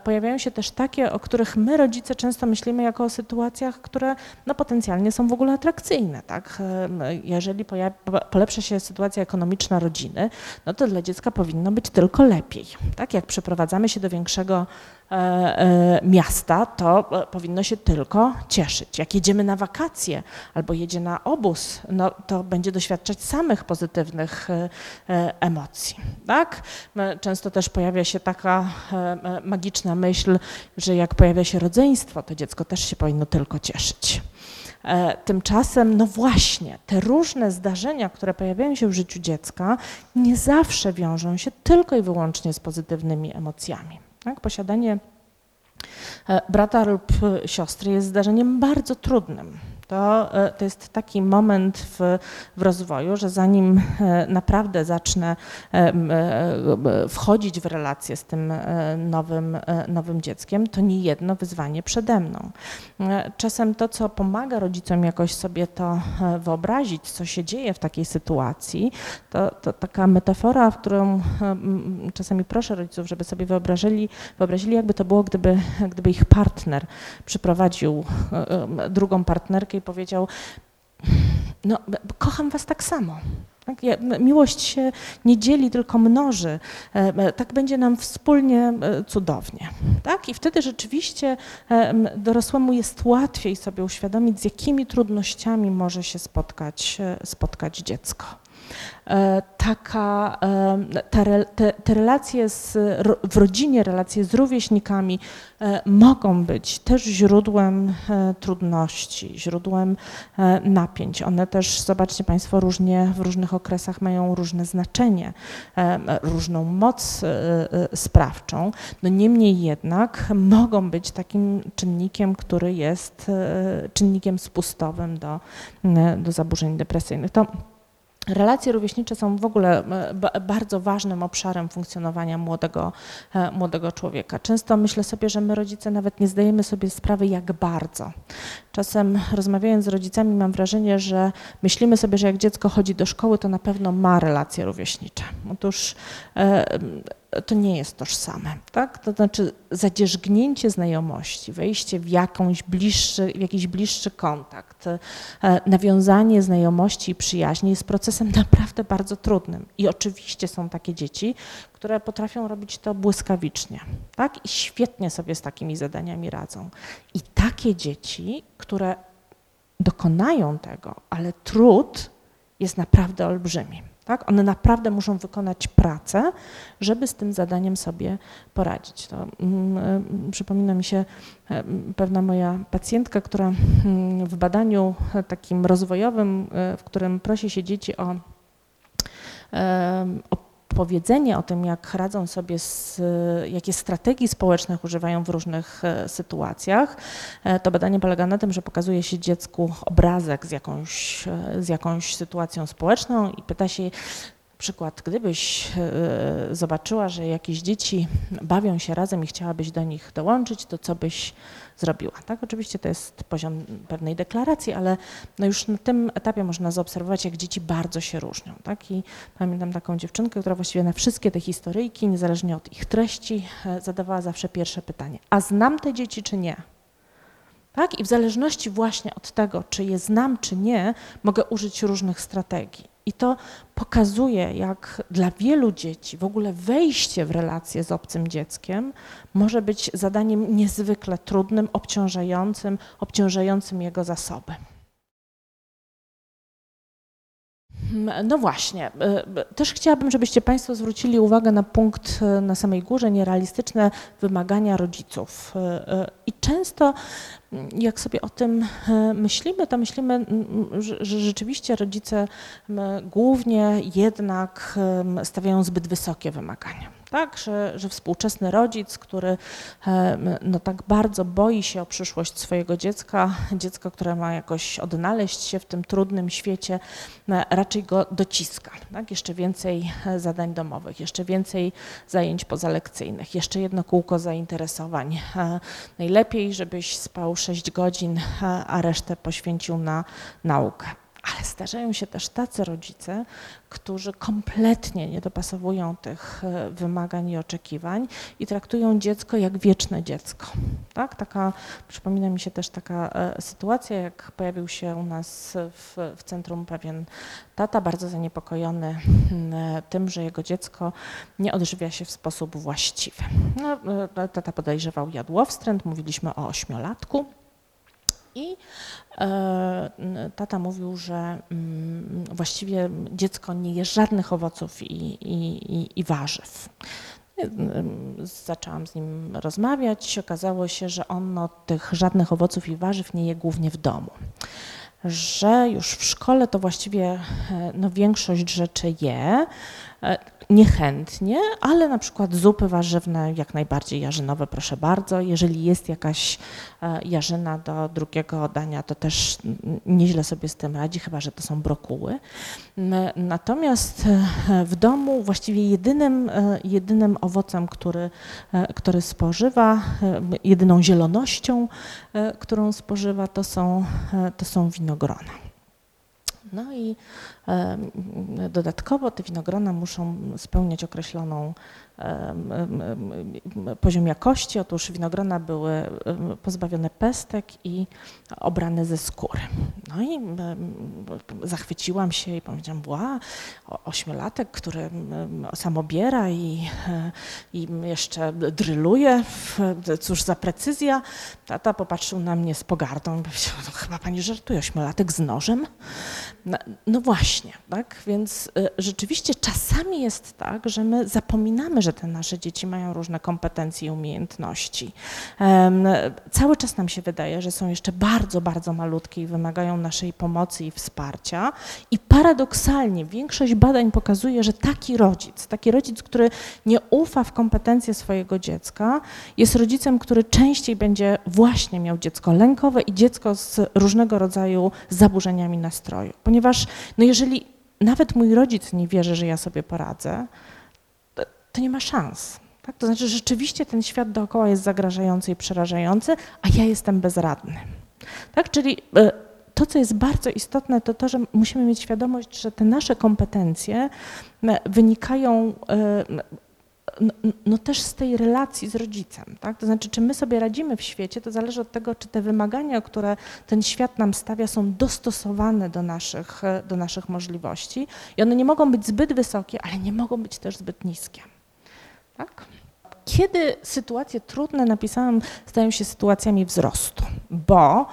pojawiają się też takie, o których my rodzice często myślimy jako o sytuacjach, które no, potencjalnie są w ogóle atrakcyjne. Tak? E, jeżeli polepsza się sytuacja ekonomiczna rodziny, no to dla dziecka powinno być tylko lepiej. Tak? Jak przeprowadzamy się do większego miasta, to powinno się tylko cieszyć. Jak jedziemy na wakacje albo jedzie na obóz, no, to będzie doświadczać samych pozytywnych emocji. Tak? Często też pojawia się taka magiczna myśl, że jak pojawia się rodzeństwo, to dziecko też się powinno tylko cieszyć. E, tymczasem, no właśnie, te różne zdarzenia, które pojawiają się w życiu dziecka, nie zawsze wiążą się tylko i wyłącznie z pozytywnymi emocjami. Tak? Posiadanie e, brata lub siostry jest zdarzeniem bardzo trudnym to, e, to jest taki moment w, w rozwoju, że zanim e, naprawdę zacznę e, wchodzić w relacje z tym nowym, nowym dzieckiem, to nie jedno wyzwanie przede mną. Czasem to, co pomaga rodzicom jakoś sobie to wyobrazić, co się dzieje w takiej sytuacji, to, to taka metafora, w którą czasami proszę rodziców, żeby sobie wyobrazili, wyobrazili jakby to było, gdyby, gdyby ich partner przyprowadził drugą partnerkę i powiedział, no kocham was tak samo. Tak? Miłość się nie dzieli, tylko mnoży. E, e, tak będzie nam wspólnie e, cudownie. Tak? I wtedy rzeczywiście dorosłemu jest łatwiej sobie uświadomić, z jakimi trudnościami może się spotkać, spotkać dziecko. E, taka, e, te, te, te relacje z, w rodzinie, relacje z rówieśnikami e, mogą być też źródłem trudności, źródłem napięć. One też, zobaczcie Państwo, różnie w różnych okresach mają różne znaczenie, różną moc sprawczą. No niemniej jednak mogą być takim czynnikiem, który jest czynnikiem spustowym do, do zaburzeń depresyjnych. To Relacje rówieśnicze są w ogóle e, bardzo ważnym obszarem funkcjonowania młodego, e, młodego człowieka. Często myślę sobie, że my rodzice nawet nie zdajemy sobie sprawy, jak bardzo. Czasem rozmawiając z rodzicami mam wrażenie, że myślimy sobie, że jak dziecko chodzi do szkoły, to na pewno ma relacje rówieśnicze. Otóż e, to nie jest tożsame. Tak? To znaczy zadzierzgnięcie znajomości, wejście w, jakąś bliższy, w jakiś bliższy kontakt, e, nawiązanie znajomości i przyjaźni jest procesem (laughs) naprawdę bardzo trudnym. I oczywiście są takie dzieci, które potrafią robić to błyskawicznie tak? i świetnie sobie z takimi zadaniami radzą. I takie dzieci, które dokonają tego, ale trud jest naprawdę olbrzymi. Tak? One naprawdę muszą wykonać pracę, żeby z tym zadaniem sobie poradzić. To, mm, mm przypomina mi się e, pewna moja pacjentka, która mm, w badaniu takim rozwojowym, e, w którym prosi się dzieci o, o powiedzenie o tym, jak radzą sobie z, jakie strategii społecznych używają w różnych e, sytuacjach. E, to badanie polega na tym, że pokazuje się dziecku obrazek z jakąś, e, z jakąś sytuacją społeczną i pyta się, przykład, gdybyś zobaczyła, że jakieś dzieci bawią się razem i chciałabyś do nich dołączyć, to co byś zrobiła. Tak? Oczywiście to jest poziom pewnej deklaracji, ale no już na tym etapie można zaobserwować, jak dzieci bardzo się różnią. Tak? I pamiętam taką dziewczynkę, która właściwie na wszystkie te historyjki, niezależnie od ich treści, e, zadawała zawsze pierwsze pytanie, a znam te dzieci czy nie? Tak? I w zależności właśnie od tego, czy je znam, czy nie, mogę użyć różnych strategii. I to pokazuje, jak dla wielu dzieci w ogóle wejście w relację z obcym dzieckiem może być zadaniem niezwykle trudnym, obciążającym, obciążającym jego zasoby. No właśnie. Też chciałabym, żebyście Państwo zwrócili uwagę na punkt na samej górze, nierealistyczne wymagania rodziców. I często jak sobie o tym e, myślimy, to myślimy, że rzeczywiście rodzice głównie jednak stawiają zbyt wysokie wymagania tak, że, że współczesny rodzic, który no, tak bardzo boi się o przyszłość swojego dziecka, dziecko, które ma jakoś odnaleźć się w tym trudnym świecie, raczej go dociska. Tak? Jeszcze więcej e, zadań domowych, jeszcze więcej zajęć pozalekcyjnych, jeszcze jedno kółko zainteresowań. E, najlepiej, żebyś spał 6 godzin, a resztę poświęcił na naukę. Ale zdarzają się też tacy rodzice, którzy kompletnie nie dopasowują tych e, wymagań i oczekiwań i traktują dziecko jak wieczne dziecko. Tak? Taka, przypomina mi się też taka e, sytuacja, jak pojawił się u nas w, w centrum pewien tata, bardzo zaniepokojony tym, że jego dziecko nie odżywia się w sposób właściwy. No, e, tata podejrzewał jadłowstręt, mówiliśmy o ośmiolatku. I e, tata mówił, że mm, właściwie dziecko nie je żadnych owoców i, i, i warzyw. Zaczęłam z nim rozmawiać. Okazało się, że on no, tych żadnych owoców i warzyw nie je głównie w domu. Że już w szkole to właściwie e, no, większość rzeczy je, niechętnie, ale na przykład zupy warzywne jak najbardziej jarzynowe, proszę bardzo. Jeżeli jest jakaś e, jarzyna do drugiego dania, to też nieźle sobie z tym radzi, chyba że to są brokuły. Natomiast e, w domu właściwie jedynym, e, jedynym owocem, który, który spożywa, jedyną zielonością, którą spożywa, to są, to są winogrona. No i dodatkowo te winogrona muszą spełniać określoną poziom jakości. Otóż winogrona były pozbawione pestek i obrane ze skóry. No i zachwyciłam się i powiedziałam, ła, ośmiolatek, który sam obiera i, i jeszcze dryluje, cóż za precyzja. Tata popatrzył na mnie z pogardą i powiedział, no chyba pani żartuje, ośmiolatek z nożem? No, no właśnie, tak? Więc y, rzeczywiście czasami jest tak, że my zapominamy, że te nasze dzieci mają różne kompetencje i umiejętności. Cały czas nam się wydaje, że są jeszcze bardzo, bardzo malutkie i wymagają naszej pomocy i wsparcia. I paradoksalnie większość badań pokazuje, że taki rodzic, taki rodzic, który nie ufa w kompetencje swojego dziecka, jest rodzicem, który częściej będzie właśnie miał dziecko lękowe i dziecko z różnego rodzaju zaburzeniami nastroju. Ponieważ no jeżeli nawet mój rodzic nie wierzy, że ja sobie poradzę, to nie ma szans. Tak? To znaczy, że rzeczywiście ten świat dookoła jest zagrażający i przerażający, a ja jestem bezradny. Tak? Czyli e, to, co jest bardzo istotne, to to, że musimy mieć świadomość, że te nasze kompetencje wynikają e, no, no, też z tej relacji z rodzicem. Tak? To znaczy, czy my sobie radzimy w świecie, to zależy od tego, czy te wymagania, które ten świat nam stawia, są dostosowane do naszych, do naszych możliwości. I one nie mogą być zbyt wysokie, ale nie mogą być też zbyt niskie. Tak? Kiedy sytuacje trudne, napisałam, stają się sytuacjami wzrostu, bo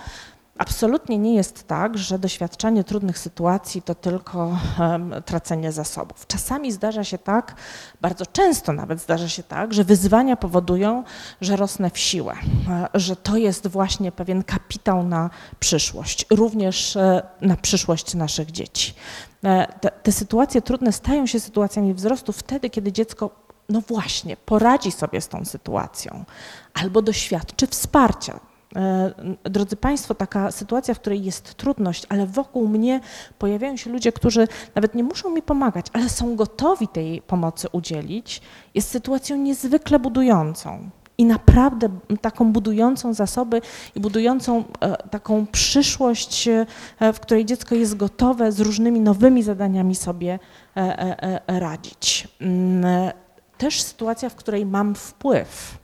absolutnie nie jest tak, że doświadczanie trudnych sytuacji to tylko um, tracenie zasobów. Czasami zdarza się tak, bardzo często nawet zdarza się tak, że wyzwania powodują, że rosnę w siłę, że to jest właśnie pewien kapitał na przyszłość, również e, na przyszłość naszych dzieci. E, te, te sytuacje trudne stają się sytuacjami wzrostu wtedy, kiedy dziecko no właśnie, poradzi sobie z tą sytuacją albo doświadczy wsparcia. E, drodzy Państwo, taka sytuacja, w której jest trudność, ale wokół mnie pojawiają się ludzie, którzy nawet nie muszą mi pomagać, ale są gotowi tej pomocy udzielić, jest sytuacją niezwykle budującą i naprawdę taką budującą zasoby i budującą e, taką przyszłość, e, w której dziecko jest gotowe z różnymi nowymi zadaniami sobie radzić. Też sytuacja, w której mam wpływ.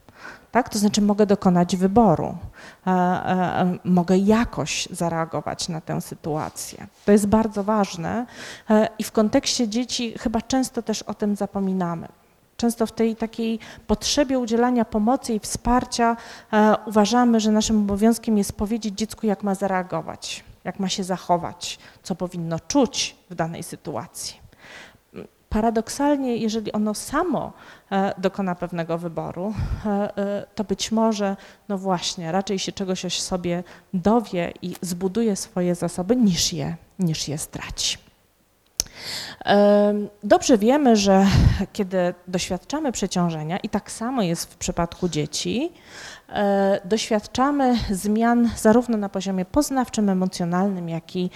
Tak? To znaczy mogę dokonać wyboru, e, e, mogę jakoś zareagować na tę sytuację. To jest bardzo ważne e, i w kontekście dzieci chyba często też o tym zapominamy. Często w tej takiej potrzebie udzielania pomocy i wsparcia uważamy, że naszym obowiązkiem jest powiedzieć dziecku, jak ma zareagować, jak ma się zachować, co powinno czuć w danej sytuacji paradoksalnie, jeżeli ono samo e, dokona pewnego wyboru, e, e, to być może, no właśnie, raczej się czegoś sobie dowie i zbuduje swoje zasoby, niż je, niż je straci. Dobrze wiemy, że kiedy doświadczamy przeciążenia, i tak samo jest w przypadku dzieci, doświadczamy zmian zarówno na poziomie poznawczym, emocjonalnym, jak i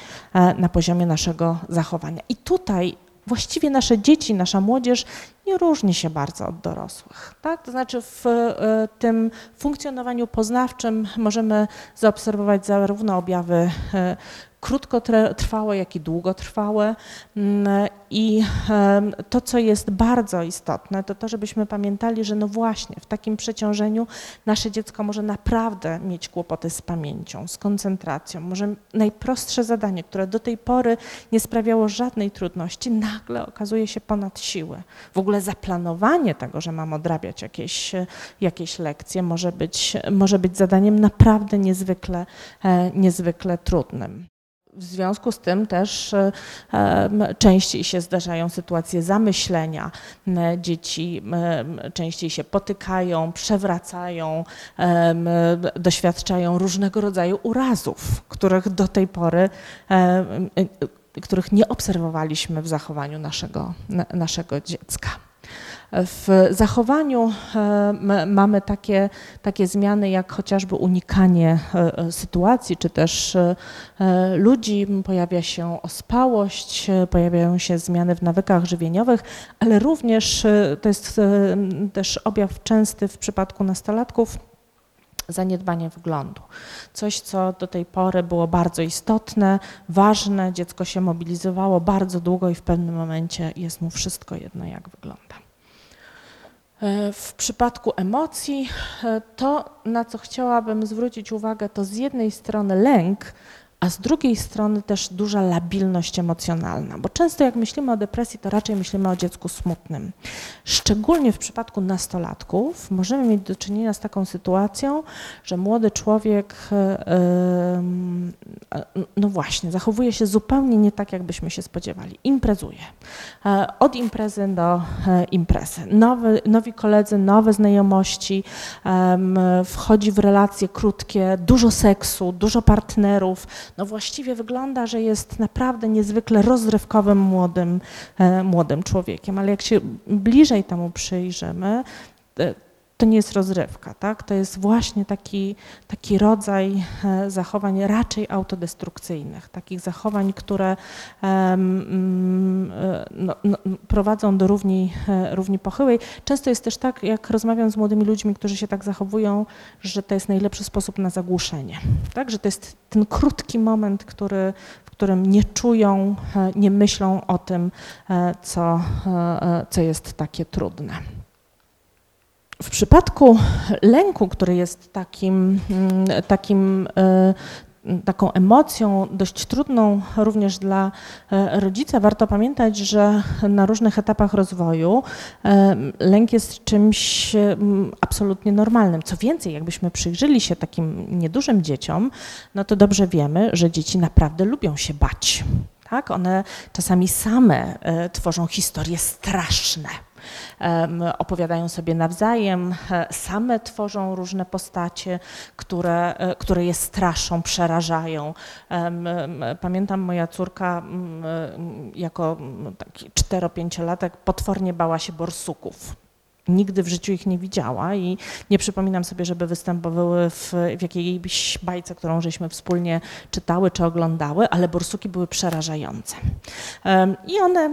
na poziomie naszego zachowania. I tutaj właściwie nasze dzieci, nasza młodzież nie różni się bardzo od dorosłych. Tak? To znaczy w e, tym funkcjonowaniu poznawczym możemy zaobserwować zarówno objawy e, krótkotrwałe, jak i długotrwałe. Mm, I to, co jest bardzo istotne, to to, żebyśmy pamiętali, że no właśnie w takim przeciążeniu nasze dziecko może naprawdę mieć kłopoty z pamięcią, z koncentracją. Może najprostsze zadanie, które do tej pory nie sprawiało żadnej trudności, nagle okazuje się ponad siłę. W ogóle zaplanowanie tego, że mam odrabiać jakieś, jakieś lekcje, może być, może być zadaniem naprawdę niezwykle, e, niezwykle trudnym. W związku z tym też częściej się zdarzają sytuacje zamyślenia. Dzieci częściej się potykają, przewracają, doświadczają różnego rodzaju urazów, których do tej pory których nie obserwowaliśmy w zachowaniu naszego, naszego dziecka. W zachowaniu e, mamy takie, takie zmiany, jak chociażby unikanie e, e, sytuacji, czy też ludzi, pojawia się ospałość, pojawiają się zmiany w nawykach żywieniowych, ale również to jest też objaw częsty w przypadku nastolatków zaniedbanie wyglądu. Coś, co do tej pory było bardzo istotne, ważne, dziecko się mobilizowało bardzo długo i w pewnym momencie jest mu wszystko jedno, jak wygląda. E, w przypadku emocji, e, to na co chciałabym zwrócić uwagę, to z jednej strony lęk, a z drugiej strony też duża labilność emocjonalna, bo często jak myślimy o depresji, to raczej myślimy o dziecku smutnym. Szczególnie w przypadku nastolatków możemy mieć do czynienia z taką sytuacją, że młody człowiek, e, no właśnie, zachowuje się zupełnie nie tak, jakbyśmy się spodziewali. Imprezuje. E, od imprezy do e, imprezy. Nowy, nowi koledzy, nowe znajomości, wchodzi w relacje krótkie, dużo seksu, dużo partnerów no właściwie wygląda, że jest naprawdę niezwykle rozrywkowym młodym, e, młodym człowiekiem, ale jak się bliżej temu przyjrzymy, to nie jest rozrywka, tak? to jest właśnie taki, taki rodzaj e, zachowań raczej autodestrukcyjnych, takich zachowań, które e, no, no, prowadzą do równi, e, równi pochyłej. Często jest też tak, jak rozmawiam z młodymi ludźmi, którzy się tak zachowują, że to jest najlepszy sposób na zagłuszenie, tak? że to jest ten krótki moment, który, w którym nie czują, nie myślą o tym, co, co jest takie trudne. W przypadku lęku, który jest takim, mm, takim e, taką emocją dość trudną również dla e, rodzica, warto pamiętać, że na różnych etapach rozwoju e, lęk jest czymś absolutnie normalnym. Co więcej, jakbyśmy przyjrzyli się takim niedużym dzieciom, no to dobrze wiemy, że dzieci naprawdę lubią się bać. Tak? One czasami same tworzą historie straszne opowiadają sobie nawzajem, e, same tworzą różne postacie, które, e, które je straszą, przerażają. Pamiętam moja córka jako taki 4-5-latek potwornie bała się borsuków nigdy w życiu ich nie widziała i nie przypominam sobie, żeby występowały w, w jakiejś bajce, którą żeśmy wspólnie czytały czy oglądały, ale borsuki były przerażające. I one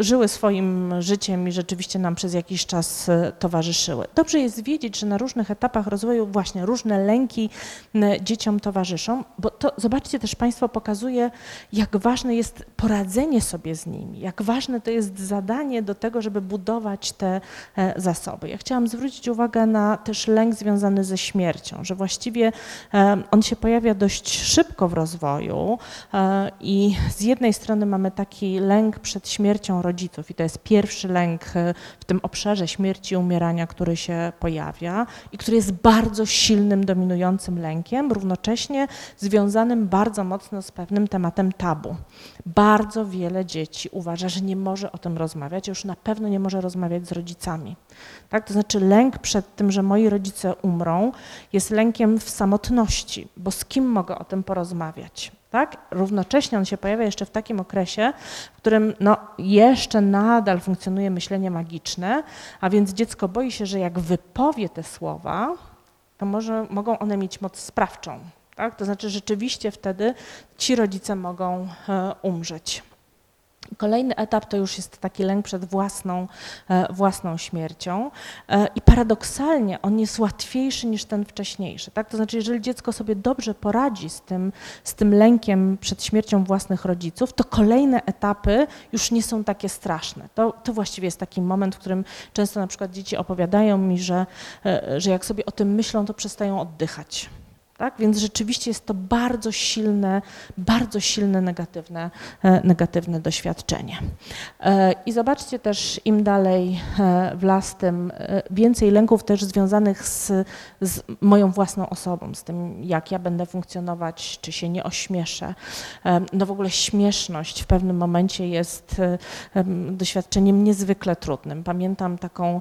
żyły swoim życiem i rzeczywiście nam przez jakiś czas e, towarzyszyły. Dobrze jest wiedzieć, że na różnych etapach rozwoju właśnie różne lęki dzieciom towarzyszą, bo to zobaczcie też Państwo pokazuje, jak ważne jest poradzenie sobie z nimi, jak ważne to jest zadanie do tego, żeby budować te zasoby. Ja chciałam zwrócić uwagę na też lęk związany ze śmiercią, że właściwie e, on się pojawia dość szybko w rozwoju e, i z jednej strony mamy taki lęk przed śmiercią rodziców i to jest pierwszy lęk w tym obszarze śmierci i umierania, który się pojawia i który jest bardzo silnym, dominującym lękiem, równocześnie związanym bardzo mocno z pewnym tematem tabu. Bardzo wiele dzieci uważa, że nie może o tym rozmawiać, już na pewno nie może rozmawiać z rodzicami. Tak? To znaczy lęk przed tym, że moi rodzice umrą, jest lękiem w samotności, bo z kim mogę o tym porozmawiać? Tak? Równocześnie on się pojawia jeszcze w takim okresie, w którym no, jeszcze nadal funkcjonuje myślenie magiczne, a więc dziecko boi się, że jak wypowie te słowa, to może, mogą one mieć moc sprawczą. Tak? To znaczy rzeczywiście wtedy ci rodzice mogą e, umrzeć. Kolejny etap to już jest taki lęk przed własną, e, własną śmiercią e, i paradoksalnie on jest łatwiejszy niż ten wcześniejszy. Tak? To znaczy, jeżeli dziecko sobie dobrze poradzi z tym, z tym lękiem przed śmiercią własnych rodziców, to kolejne etapy już nie są takie straszne. To, to właściwie jest taki moment, w którym często na przykład dzieci opowiadają mi, że, że jak sobie o tym myślą, to przestają oddychać. Tak? Więc rzeczywiście jest to bardzo silne, bardzo silne negatywne, e, negatywne doświadczenie. E, I zobaczcie też, im dalej e, w las, tym więcej lęków też związanych z, z moją własną osobą, z tym, jak ja będę funkcjonować, czy się nie ośmieszę. No w ogóle śmieszność w pewnym momencie jest doświadczeniem niezwykle trudnym. Pamiętam taką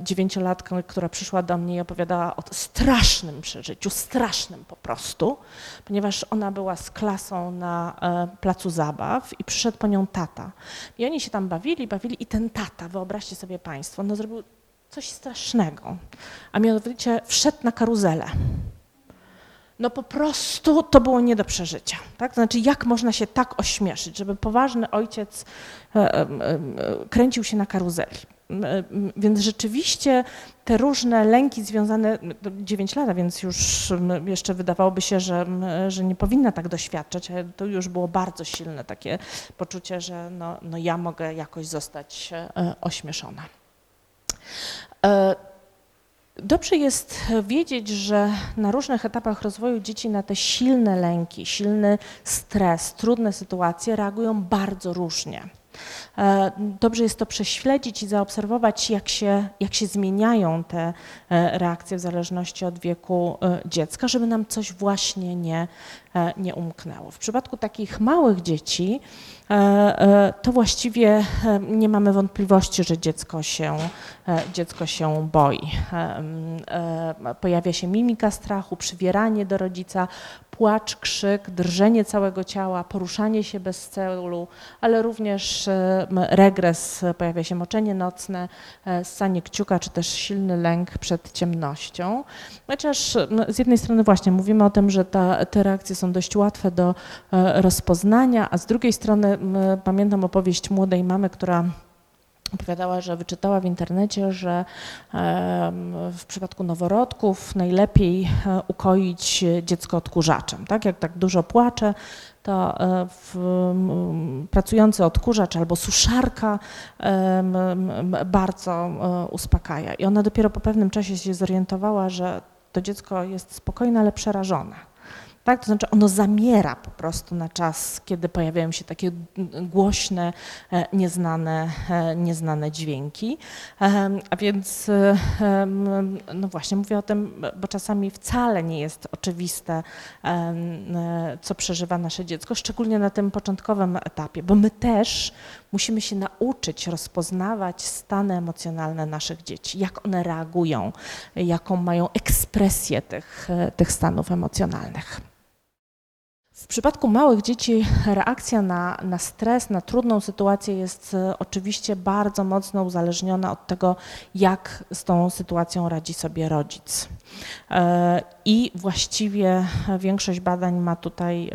dziewięciolatkę, która przyszła do mnie i opowiadała o strasznym przeżyciu, strasznym strasznym po prostu, ponieważ ona była z klasą na e, placu zabaw i przyszedł po nią tata. I oni się tam bawili, bawili i ten tata, wyobraźcie sobie Państwo, no zrobił coś strasznego, a mianowicie wszedł na karuzelę. No po prostu to było nie do przeżycia. Tak? Znaczy, jak można się tak ośmieszyć, żeby poważny ojciec e, e, kręcił się na karuzeli. Więc rzeczywiście te różne lęki związane, 9 lat, więc już jeszcze wydawałoby się, że, że nie powinna tak doświadczać, ale to już było bardzo silne takie poczucie, że no, no ja mogę jakoś zostać e, ośmieszona. E, dobrze jest wiedzieć, że na różnych etapach rozwoju dzieci na te silne lęki, silny stres, trudne sytuacje reagują bardzo różnie. E, dobrze jest to prześledzić i zaobserwować, jak się, jak się zmieniają te e, reakcje w zależności od wieku e, dziecka, żeby nam coś właśnie nie, nie umknęło. W przypadku takich małych dzieci to właściwie nie mamy wątpliwości, że dziecko się, dziecko się boi. Pojawia się mimika strachu, przywieranie do rodzica, płacz, krzyk, drżenie całego ciała, poruszanie się bez celu, ale również regres, pojawia się moczenie nocne, e, ssanie kciuka, czy też silny lęk przed ciemnością. Chociaż no, z jednej strony właśnie mówimy o tym, że ta, te reakcje są dość łatwe do e, rozpoznania, a z drugiej strony pamiętam opowieść młodej mamy, która opowiadała, że wyczytała w internecie, że w przypadku noworodków najlepiej e, ukoić dziecko odkurzaczem. Tak? Jak tak dużo płacze, to e, w, pracujący odkurzacz albo suszarka bardzo e, uspokaja. I ona dopiero po pewnym czasie się zorientowała, że to dziecko jest spokojne, ale przerażone. Tak? To znaczy ono zamiera po prostu na czas, kiedy pojawiają się takie głośne, e, nieznane, e, nieznane dźwięki. A więc, no właśnie mówię o tym, bo czasami wcale nie jest oczywiste, co przeżywa nasze dziecko, szczególnie na tym początkowym etapie, bo my też musimy się nauczyć rozpoznawać stany emocjonalne naszych dzieci, jak one reagują, jaką mają ekspresję tych, e, tych stanów emocjonalnych. W przypadku małych dzieci reakcja na, na stres, na trudną sytuację jest e, oczywiście bardzo mocno uzależniona od tego, jak z tą sytuacją radzi sobie rodzic. E, I właściwie większość badań ma tutaj,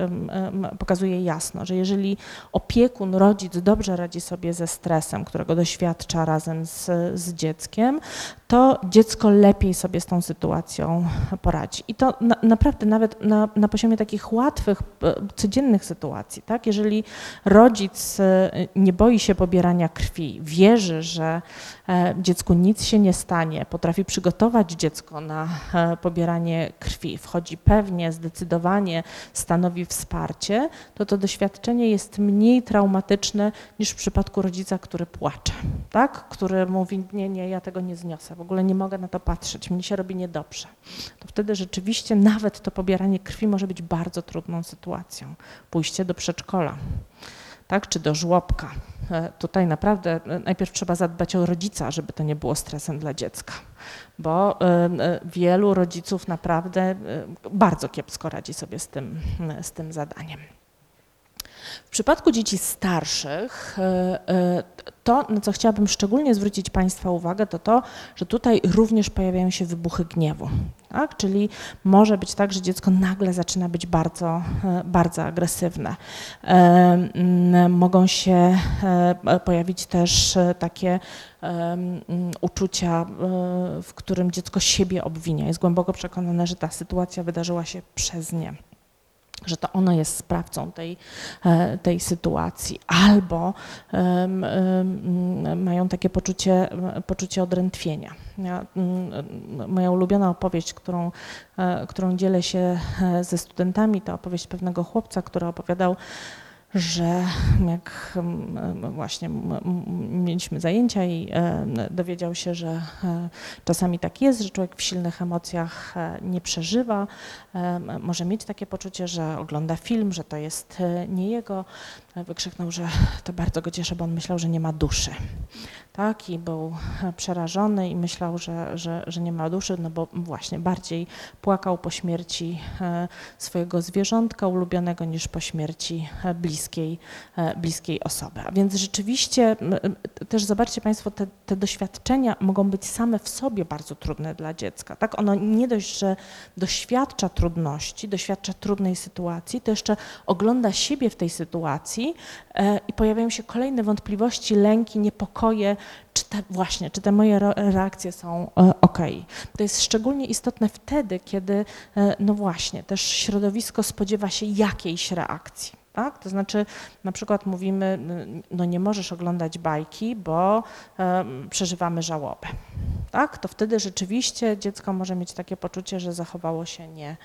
pokazuje jasno, że jeżeli opiekun, rodzic dobrze radzi sobie ze stresem, którego doświadcza razem z, z dzieckiem, to dziecko lepiej sobie z tą sytuacją poradzi. I to na, naprawdę nawet na, na poziomie takich łatwych, e, codziennych sytuacji. Tak? Jeżeli rodzic e, nie boi się pobierania krwi, wierzy, że E, dziecku nic się nie stanie, potrafi przygotować dziecko na e, pobieranie krwi, wchodzi pewnie, zdecydowanie, stanowi wsparcie, to to doświadczenie jest mniej traumatyczne niż w przypadku rodzica, który płacze, tak? który mówi, nie, nie, ja tego nie zniosę, w ogóle nie mogę na to patrzeć, mnie się robi niedobrze. To wtedy rzeczywiście nawet to pobieranie krwi może być bardzo trudną sytuacją. Pójście do przedszkola tak, czy do żłobka. E, tutaj naprawdę e, najpierw trzeba zadbać o rodzica, żeby to nie było stresem dla dziecka, bo e, wielu rodziców naprawdę bardzo kiepsko radzi sobie z tym, z tym zadaniem. W przypadku dzieci starszych, to, na co chciałabym szczególnie zwrócić Państwa uwagę, to to, że tutaj również pojawiają się wybuchy gniewu. Tak? Czyli może być tak, że dziecko nagle zaczyna być bardzo, bardzo agresywne. Mogą się pojawić też takie uczucia, w którym dziecko siebie obwinia. Jest głęboko przekonane, że ta sytuacja wydarzyła się przez nie że to ono jest sprawcą tej, e, tej sytuacji, albo um, um, mają takie poczucie, poczucie odrętwienia. Ja, um, moja ulubiona opowieść, którą, e, którą dzielę się e, ze studentami, to opowieść pewnego chłopca, który opowiadał, że jak mm, właśnie mieliśmy zajęcia i e, dowiedział się, że e, czasami tak jest, że człowiek w silnych emocjach e, nie przeżywa, może mieć takie poczucie, że ogląda film, że to jest nie jego, wykrzyknął, że to bardzo go cieszy, bo on myślał, że nie ma duszy tak, i był przerażony i myślał, że, że, że nie ma duszy, no bo właśnie bardziej płakał po śmierci e, swojego zwierzątka ulubionego niż po śmierci e, bliskiej, e, bliskiej osoby. A więc rzeczywiście też zobaczcie Państwo, te, te doświadczenia mogą być same w sobie bardzo trudne dla dziecka. Tak? Ono nie dość, że doświadcza trudności, doświadcza trudnej sytuacji, to jeszcze ogląda siebie w tej sytuacji i pojawiają się kolejne wątpliwości, lęki, niepokoje, czy te, właśnie, czy te moje reakcje są e, ok. To jest szczególnie istotne wtedy, kiedy, e, no właśnie, też środowisko spodziewa się jakiejś reakcji. Tak? To znaczy, na przykład mówimy, no nie możesz oglądać bajki, bo e, przeżywamy żałobę. Tak? To wtedy rzeczywiście dziecko może mieć takie poczucie, że zachowało się nie,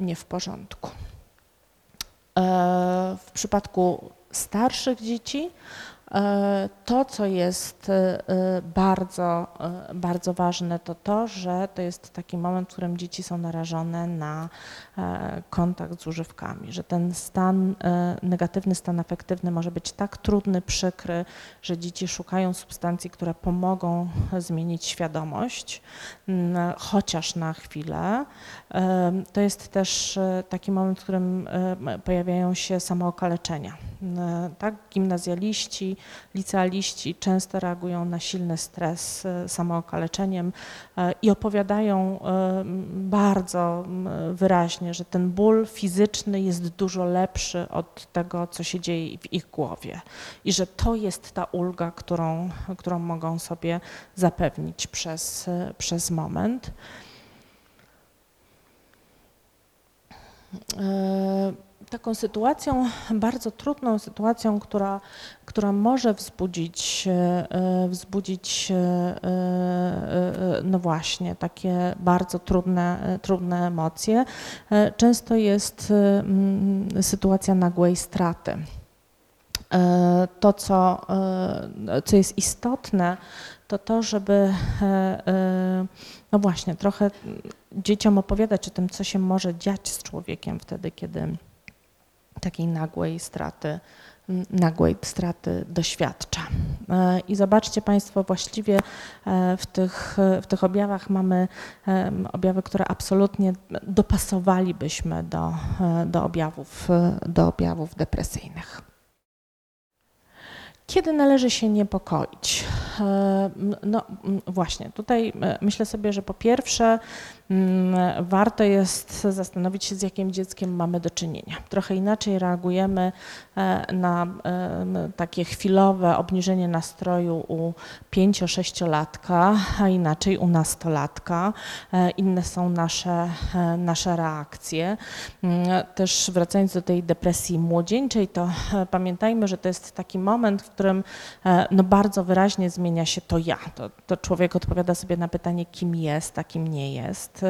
nie w porządku. w przypadku starszych dzieci E, to, co jest e, bardzo, e, bardzo ważne, to to, że to jest taki moment, w którym dzieci są narażone na kontakt z używkami, że ten stan, negatywny stan afektywny może być tak trudny, przykry, że dzieci szukają substancji, które pomogą zmienić świadomość, chociaż na chwilę. To jest też taki moment, w którym pojawiają się samookaleczenia. Tak? Gimnazjaliści, licealiści często reagują na silny stres e, samookaleczeniem e, i opowiadają e, bardzo wyraźnie, że ten ból fizyczny jest dużo lepszy od tego, co się dzieje w ich głowie i że to jest ta ulga, którą, którą mogą sobie zapewnić przez, przez moment. Taką sytuacją, bardzo trudną sytuacją, która która może wzbudzić, e, e, wzbudzić e, no właśnie takie bardzo trudne, trudne emocje, często jest mm, sytuacja nagłej straty. To, co, co jest istotne, to to, żeby no właśnie trochę dzieciom opowiadać o tym, co się może dziać z człowiekiem wtedy, kiedy takiej nagłej straty nagłej straty doświadcza. E, I zobaczcie Państwo, właściwie e, w tych, w tych objawach mamy objawy, które absolutnie dopasowalibyśmy do, e, do, objawów, do objawów depresyjnych. Kiedy należy się niepokoić? No właśnie, tutaj myślę sobie, że po pierwsze warto jest zastanowić się, z jakim dzieckiem mamy do czynienia. Trochę inaczej reagujemy e, na takie chwilowe obniżenie nastroju u 5-6-latka, a inaczej u nastolatka. E, inne są nasze, e, nasze reakcje. Mm, też wracając do tej depresji młodzieńczej, to pamiętajmy, że to jest taki moment, w którym no bardzo wyraźnie zmienia się to ja. To, to człowiek odpowiada sobie na pytanie, kim jest, a kim nie jest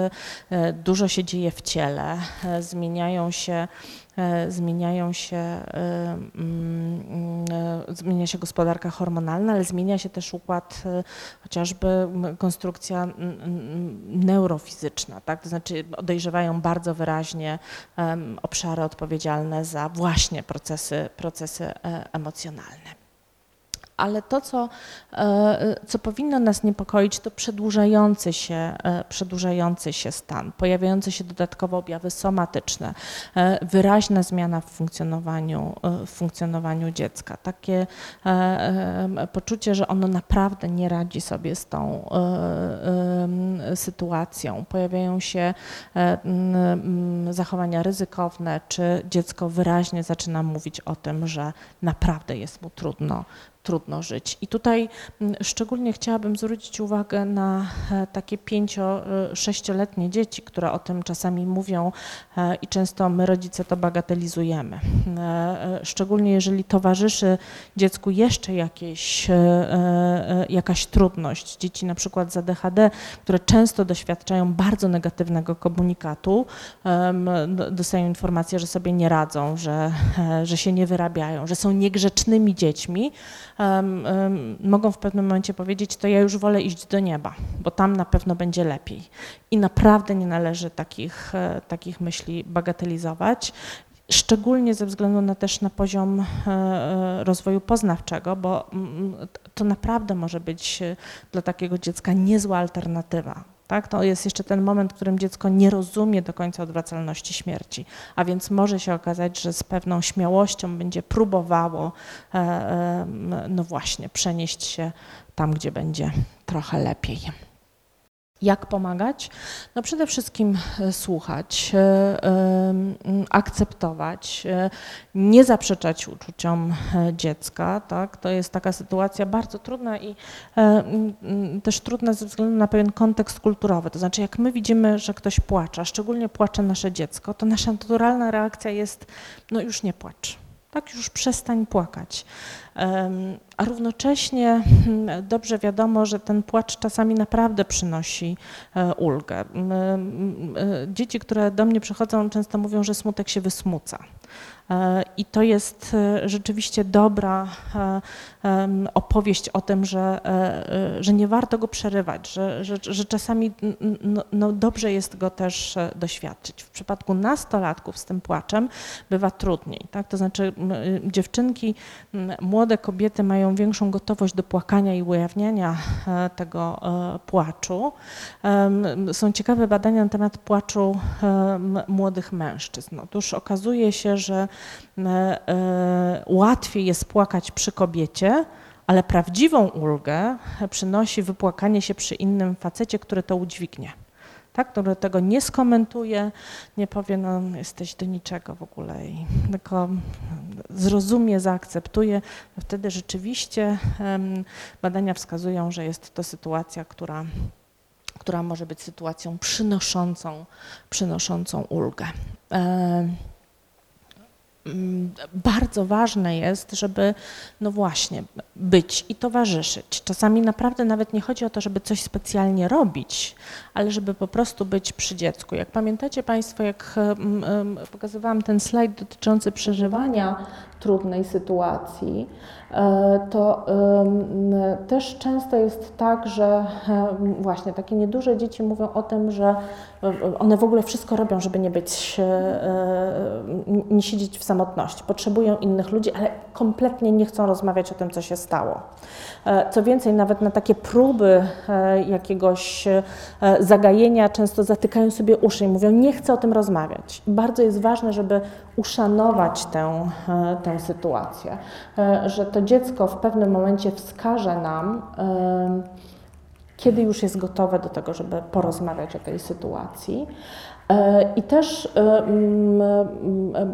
dużo się dzieje w ciele, e, zmieniają się e, zmieniają się, mm, zmienia się gospodarka hormonalna, ale zmienia się też układ, chociażby konstrukcja neurofizyczna, tak? to znaczy dojrzewają bardzo wyraźnie obszary odpowiedzialne za właśnie procesy, procesy emocjonalne. Ale to, co, e, co powinno nas niepokoić, to przedłużający się, e, przedłużający się stan, pojawiające się dodatkowo objawy somatyczne, e, wyraźna zmiana w funkcjonowaniu, w funkcjonowaniu dziecka. Takie poczucie, że ono naprawdę nie radzi sobie z tą sytuacją. Pojawiają się zachowania ryzykowne, czy dziecko wyraźnie zaczyna mówić o tym, że naprawdę jest mu trudno trudno żyć. I tutaj mm, szczególnie chciałabym zwrócić uwagę na e, takie pięcio, e, sześcioletnie dzieci, które o tym czasami mówią e, i często my rodzice to bagatelizujemy. Szczególnie jeżeli towarzyszy dziecku jeszcze jakieś, jakaś trudność. Dzieci na przykład z ADHD, które często doświadczają bardzo negatywnego komunikatu, dostają informację, że sobie nie radzą, że, że się nie wyrabiają, że są niegrzecznymi dziećmi, mogą w pewnym momencie powiedzieć, to ja już wolę iść do nieba, bo tam na pewno będzie lepiej. I naprawdę nie należy takich, e, takich myśli bagatelizować szczególnie ze względu na też na poziom e, e, rozwoju poznawczego, bo to naprawdę może być dla takiego dziecka niezła alternatywa. Tak? To jest jeszcze ten moment, w którym dziecko nie rozumie do końca odwracalności śmierci, a więc może się okazać, że z pewną śmiałością będzie próbowało, e, e, no właśnie, przenieść się tam, gdzie będzie trochę lepiej. Jak pomagać? No przede wszystkim e, słuchać, e, e, akceptować, nie zaprzeczać uczuciom dziecka. Tak? To jest taka sytuacja bardzo trudna i też trudna ze względu na pewien kontekst kulturowy. To znaczy, jak my widzimy, że ktoś płacze, szczególnie płacze nasze dziecko, to nasza naturalna reakcja jest, no już nie płacz. Tak, już przestań płakać. A równocześnie hmm, dobrze wiadomo, że ten płacz czasami naprawdę przynosi e, ulgę. E, dzieci, które do mnie przychodzą, często mówią, że smutek się wysmuca. E, I to jest rzeczywiście dobra opowieść o tym, że, że nie warto go przerywać, że, że, że czasami no, no dobrze jest go też doświadczyć. W przypadku nastolatków z tym płaczem bywa trudniej. Tak? To znaczy dziewczynki, młode kobiety mają większą gotowość do płakania i ujawniania e, tego e, płaczu. Są ciekawe badania na temat płaczu młodych mężczyzn. Otóż okazuje się, że e, łatwiej jest płakać przy kobiecie, ale prawdziwą ulgę przynosi wypłakanie się przy innym facecie, który to udźwignie tak, który tego nie skomentuje, nie powie, no jesteś do niczego w ogóle, i tylko zrozumie, zaakceptuje, wtedy rzeczywiście badania wskazują, że jest to sytuacja, która, która może być sytuacją przynoszącą, przynoszącą ulgę. Mm, bardzo ważne jest, żeby no właśnie być i towarzyszyć. Czasami naprawdę nawet nie chodzi o to, żeby coś specjalnie robić, ale żeby po prostu być przy dziecku. Jak pamiętacie Państwo, jak pokazywałam ten slajd dotyczący przeżywania trudnej sytuacji, to też często jest tak, że właśnie takie nieduże dzieci mówią o tym, że one w ogóle wszystko robią, żeby nie być, e, nie siedzieć w samotności. Potrzebują innych ludzi, ale kompletnie nie chcą rozmawiać o tym, co się stało. E, co więcej, nawet na takie próby jakiegoś zagajenia często zatykają sobie uszy i mówią, nie chcę o tym rozmawiać. Bardzo jest ważne, żeby uszanować tę, tę sytuację, e, że to dziecko w pewnym momencie wskaże nam, kiedy już jest gotowe do tego, żeby porozmawiać o tej sytuacji. E, I też e,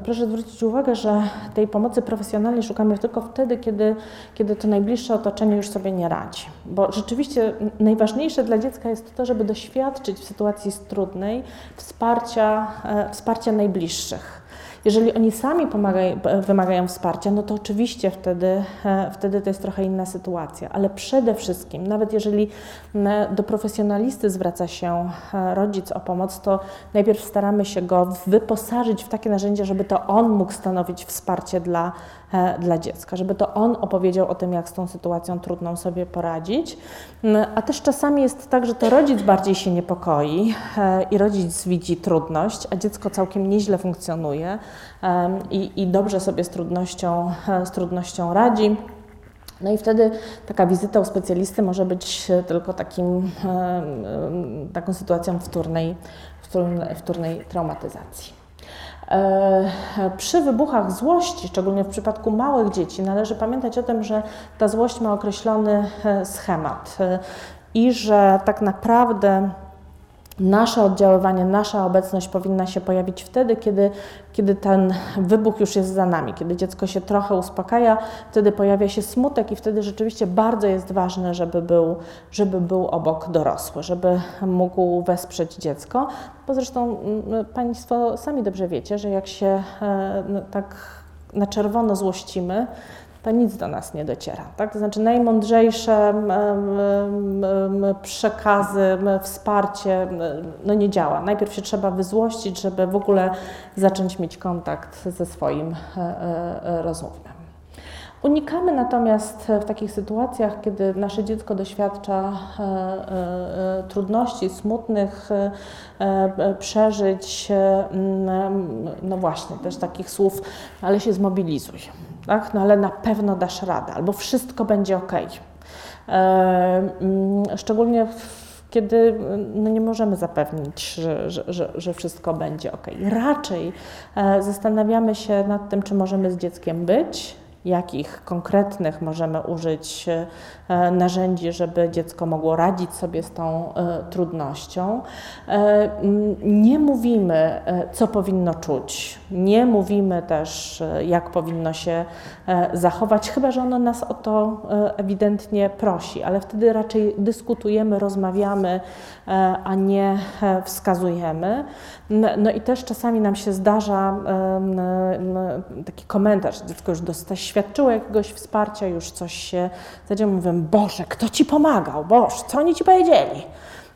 proszę zwrócić uwagę, że tej pomocy profesjonalnej szukamy tylko wtedy, kiedy, kiedy to najbliższe otoczenie już sobie nie radzi. Bo rzeczywiście najważniejsze dla dziecka jest to, żeby doświadczyć w sytuacji trudnej wsparcia, wsparcia najbliższych. Jeżeli oni sami pomagają, wymagają wsparcia, no to oczywiście wtedy, e, wtedy to jest trochę inna sytuacja, ale przede wszystkim, nawet jeżeli do profesjonalisty zwraca się e, rodzic o pomoc, to najpierw staramy się go wyposażyć w takie narzędzia, żeby to on mógł stanowić wsparcie dla dla dziecka, żeby to on opowiedział o tym, jak z tą sytuacją trudną sobie poradzić. Mm, a też czasami jest tak, że to rodzic bardziej się niepokoi e, i rodzic widzi trudność, a dziecko całkiem nieźle funkcjonuje i, i dobrze sobie z trudnością, e, z trudnością radzi. No i wtedy taka wizyta u specjalisty może być tylko takim, taką sytuacją wtórnej, wtórnej, wtórnej traumatyzacji. E, przy wybuchach złości, szczególnie w przypadku małych dzieci, należy pamiętać o tym, że ta złość ma określony e, schemat e, i że tak naprawdę nasze oddziaływanie, nasza obecność powinna się pojawić wtedy, kiedy, kiedy ten wybuch już jest za nami, kiedy dziecko się trochę uspokaja, wtedy pojawia się smutek i wtedy rzeczywiście bardzo jest ważne, żeby był, żeby był obok dorosły, żeby mógł wesprzeć dziecko. Bo zresztą mm, Państwo sami dobrze wiecie, że jak się e, tak na czerwono złościmy, to nic do nas nie dociera. Tak? To znaczy najmądrzejsze przekazy, wsparcie no nie działa. Najpierw się trzeba wyzłościć, żeby w ogóle zacząć mieć kontakt ze swoim e, e, rozumem. Unikamy natomiast w takich sytuacjach, kiedy nasze dziecko doświadcza e, e, trudności, smutnych e, przeżyć, no właśnie, też takich słów, ale się zmobilizuj tak? no ale na pewno dasz radę, albo wszystko będzie ok. Mm, szczególnie kiedy no nie możemy zapewnić, że, że, że, że, wszystko będzie ok. Raczej e, zastanawiamy się nad tym, czy możemy z dzieckiem być, jakich konkretnych możemy użyć narzędzi, żeby dziecko mogło radzić sobie z tą e, trudnością. E, nie mówimy, co powinno czuć, nie mówimy też, jak powinno się zachować, chyba że ono nas o to ewidentnie prosi, ale wtedy raczej dyskutujemy, rozmawiamy, a nie wskazujemy. No i też czasami nam się zdarza taki komentarz, dziecko już dostaje świadczyło jakiegoś wsparcia, już coś się zadziało, mówię, Boże, kto Ci pomagał? Boże, co oni Ci powiedzieli?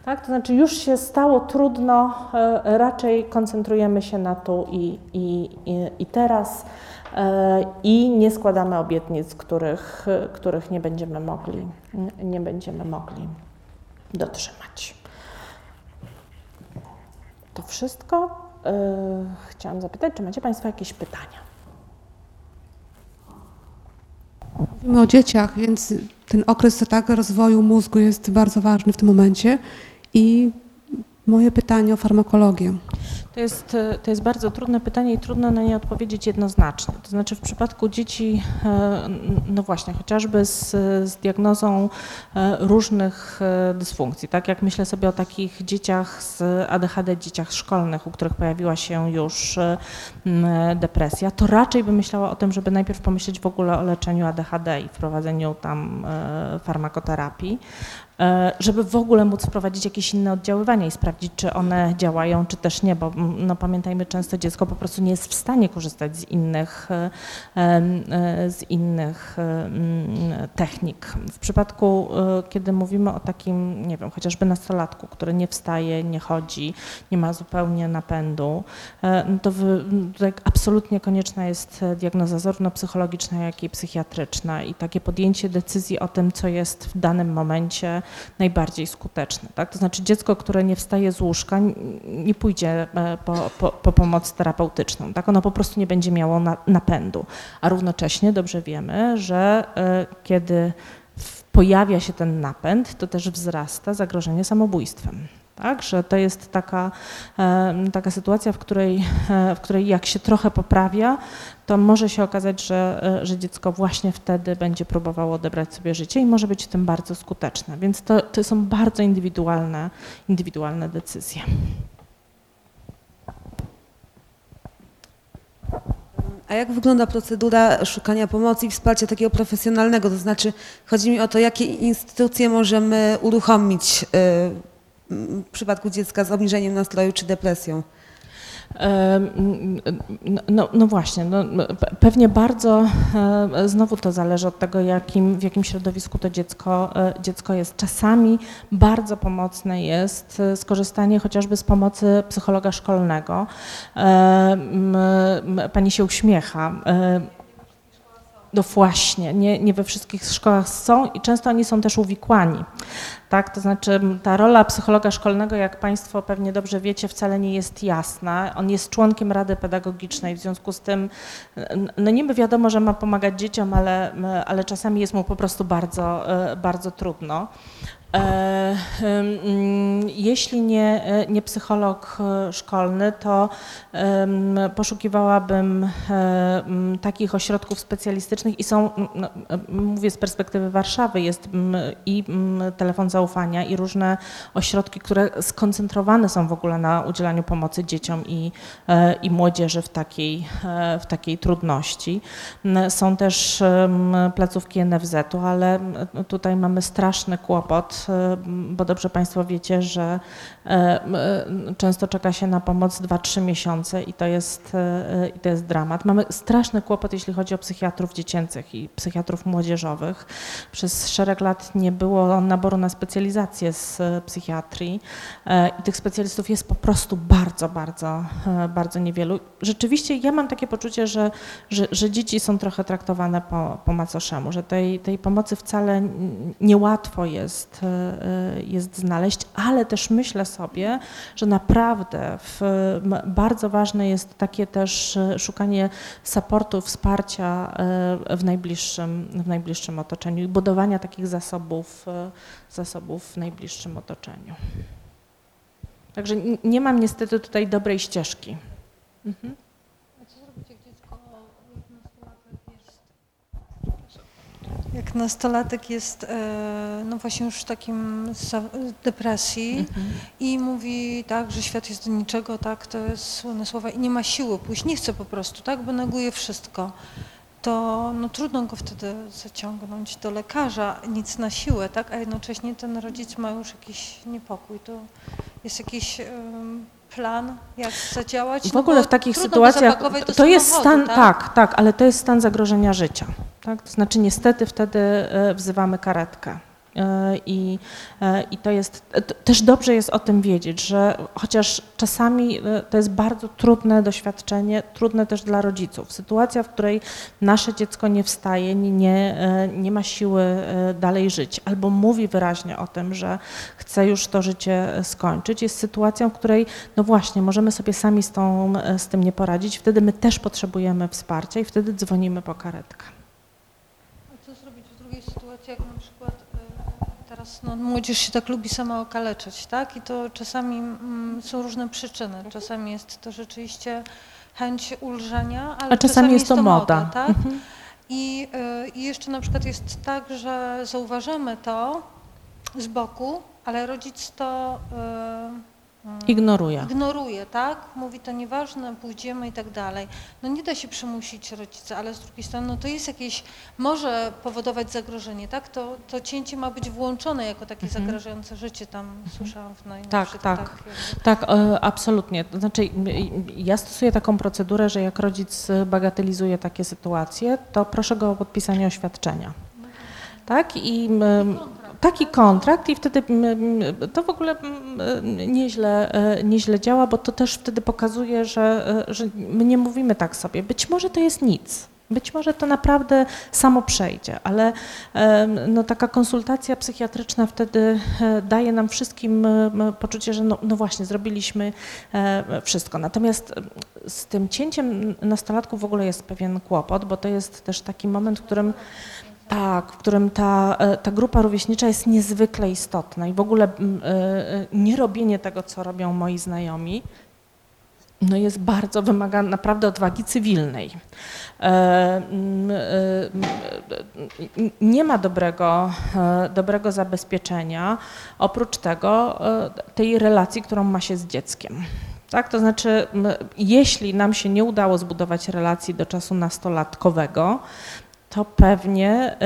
Tak, to znaczy już się stało trudno, e, raczej koncentrujemy się na tu i, i, i, teraz e, i nie składamy obietnic, których, których nie będziemy mogli, nie będziemy mogli dotrzymać. To wszystko. E, chciałam zapytać, czy macie Państwo jakieś pytania? Mówimy o dzieciach, więc ten okres tak, rozwoju mózgu jest bardzo ważny w tym momencie i moje pytanie o farmakologię. To jest, to jest bardzo trudne pytanie i trudno na nie odpowiedzieć jednoznacznie. To znaczy w przypadku dzieci, e, no właśnie, chociażby z, z diagnozą e, różnych e, dysfunkcji, tak jak myślę sobie o takich dzieciach z ADHD, dzieciach szkolnych, u których pojawiła się już depresja, to raczej bym myślała o tym, żeby najpierw pomyśleć w ogóle o leczeniu ADHD i wprowadzeniu tam farmakoterapii, E, żeby w ogóle móc wprowadzić jakieś inne oddziaływania i sprawdzić, czy one działają, czy też nie, bo mm, no, pamiętajmy, często dziecko po prostu nie jest w stanie korzystać z innych, e, e, z innych mm, technik. W przypadku, kiedy mówimy o takim, nie wiem, chociażby nastolatku, który nie wstaje, nie chodzi, nie ma zupełnie napędu, no to tutaj absolutnie konieczna jest diagnoza zarówno psychologiczna, jak i psychiatryczna i takie podjęcie decyzji o tym, co jest w danym momencie najbardziej skuteczne. Tak? To znaczy dziecko, które nie wstaje z łóżka, nie pójdzie e, po, po, po pomoc terapeutyczną. Tak? Ono po prostu nie będzie miało na, napędu. A równocześnie dobrze wiemy, że e, kiedy pojawia się ten napęd, to też wzrasta zagrożenie samobójstwem. Tak, że to jest taka, taka sytuacja, w której, e, w której jak się trochę poprawia, to może się okazać, że, e, że dziecko właśnie wtedy będzie próbowało odebrać sobie życie i może być w tym bardzo skuteczne. Więc to, to są bardzo indywidualne, indywidualne decyzje. A jak wygląda procedura szukania pomocy i wsparcia takiego profesjonalnego? To znaczy, chodzi mi o to, jakie instytucje możemy uruchomić y, w przypadku dziecka z obniżeniem nastroju czy depresją? No, no, właśnie, no, pewnie bardzo znowu to zależy od tego, jakim, w jakim środowisku to dziecko, e, dziecko jest. Czasami bardzo pomocne jest e, skorzystanie chociażby z pomocy psychologa szkolnego. Pani się uśmiecha. No właśnie, nie, nie we wszystkich szkołach są i często oni są też uwikłani. Tak, to znaczy ta rola psychologa szkolnego, jak Państwo pewnie dobrze wiecie, wcale nie jest jasna. On jest członkiem Rady Pedagogicznej, w związku z tym, no niby wiadomo, że ma pomagać dzieciom, ale, ale czasami jest mu po prostu bardzo, bardzo trudno. E, jeśli nie, e, nie psycholog e, szkolny, to poszukiwałabym takich ośrodków specjalistycznych i są, no, mówię z perspektywy Warszawy, jest i telefon zaufania i różne ośrodki, które skoncentrowane są w ogóle na udzielaniu pomocy dzieciom i, i młodzieży w takiej, w takiej trudności. Są też placówki NFZ-u, ale tutaj mamy straszny kłopot E, bo dobrze Państwo wiecie, że e, e, często czeka się na pomoc 2-3 miesiące i to, jest, i to jest dramat. Mamy straszny kłopot, jeśli chodzi o psychiatrów dziecięcych i psychiatrów młodzieżowych. Przez szereg lat nie było naboru na specjalizację z psychiatrii i tych specjalistów jest po prostu bardzo, bardzo, bardzo niewielu. Rzeczywiście ja mam takie poczucie, że, że, że dzieci są trochę traktowane po, po macoszemu, że tej, tej pomocy wcale niełatwo jest Y, jest znaleźć, ale też myślę sobie, że naprawdę w, bardzo ważne jest takie też y, szukanie supportu, wsparcia y, w najbliższym, w najbliższym otoczeniu i budowania takich zasobów, zasobów w najbliższym otoczeniu. Także nie mam niestety tutaj dobrej ścieżki. Mhm. Jak nastolatek jest e, no właśnie już w takim depresji mhm. i mówi tak, że świat jest do niczego, tak, to jest słynne słowa i nie ma siły pójść, nie chce po prostu, tak, bo neguje wszystko, to no, trudno go wtedy zaciągnąć do lekarza, nic na siłę, tak, a jednocześnie ten rodzic ma już jakiś niepokój, to jest jakiś plan, jak zadziałać? W no ogóle w takich sytuacjach to jest stan, tak? tak, tak, ale to jest stan zagrożenia życia. Tak? To znaczy niestety wtedy e, wzywamy karetkę. E, I, e, I to jest, też dobrze jest o tym wiedzieć, że chociaż czasami to jest bardzo trudne doświadczenie, trudne też dla rodziców. Sytuacja, w której nasze dziecko nie wstaje, nie, nie ma siły dalej żyć, albo mówi wyraźnie o tym, że chce już to życie skończyć, jest sytuacją, w której, no właśnie, możemy sobie sami z, tą, z tym nie poradzić. Wtedy my też potrzebujemy wsparcia i wtedy dzwonimy po karetkę. Teraz no, młodzież się tak lubi sama okaleczać, tak? I to czasami mm, są różne przyczyny. Czasami jest to rzeczywiście chęć ulżenia, ale A czasami, czasami jest to moda. moda tak? Mhm. I, y, I jeszcze na przykład jest tak, że zauważamy to z boku, ale rodzic to y, Ignoruje. Ignoruje, tak? Mówi to nieważne, pójdziemy i tak dalej. No nie da się przymusić rodzica, ale z drugiej strony no to jest jakieś, może powodować zagrożenie, tak? To, to cięcie ma być włączone jako takie mhm. zagrażające życie, tam mhm. słyszałam w najnowszych Tak, tak, tak, tak e, absolutnie. Znaczy ja stosuję taką procedurę, że jak rodzic bagatelizuje takie sytuacje, to proszę go o podpisanie oświadczenia. Tak? I taki kontrakt i wtedy to w ogóle nieźle, e, nieźle działa, bo to też wtedy pokazuje, że, e, że my nie mówimy tak sobie. Być może to jest nic. Być może to naprawdę samo przejdzie, ale no, taka konsultacja psychiatryczna wtedy e, daje nam wszystkim poczucie, że no, no właśnie, zrobiliśmy wszystko. Natomiast z tym cięciem nastolatków w ogóle jest pewien kłopot, bo to jest też taki moment, w którym tak, w którym ta, e, ta grupa rówieśnicza jest niezwykle istotna i w ogóle e, e, nie robienie tego, co robią moi znajomi, no jest bardzo, wymaga naprawdę odwagi cywilnej. Nie ma dobrego, dobrego zabezpieczenia oprócz tego tej relacji, którą ma się z dzieckiem. Tak, to znaczy, jeśli nam się nie udało zbudować relacji do czasu nastolatkowego, to pewnie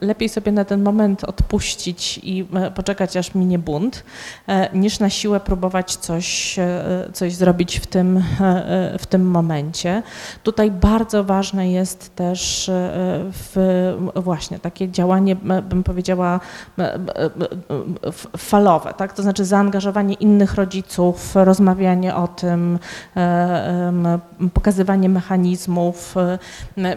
lepiej sobie na ten moment odpuścić i e, poczekać, aż minie bunt, e, niż na siłę próbować coś, e, coś zrobić w tym, w tym momencie. Tutaj bardzo ważne jest też właśnie takie działanie, bym powiedziała, falowe, tak? to znaczy zaangażowanie innych rodziców, rozmawianie o tym, pokazywanie mechanizmów.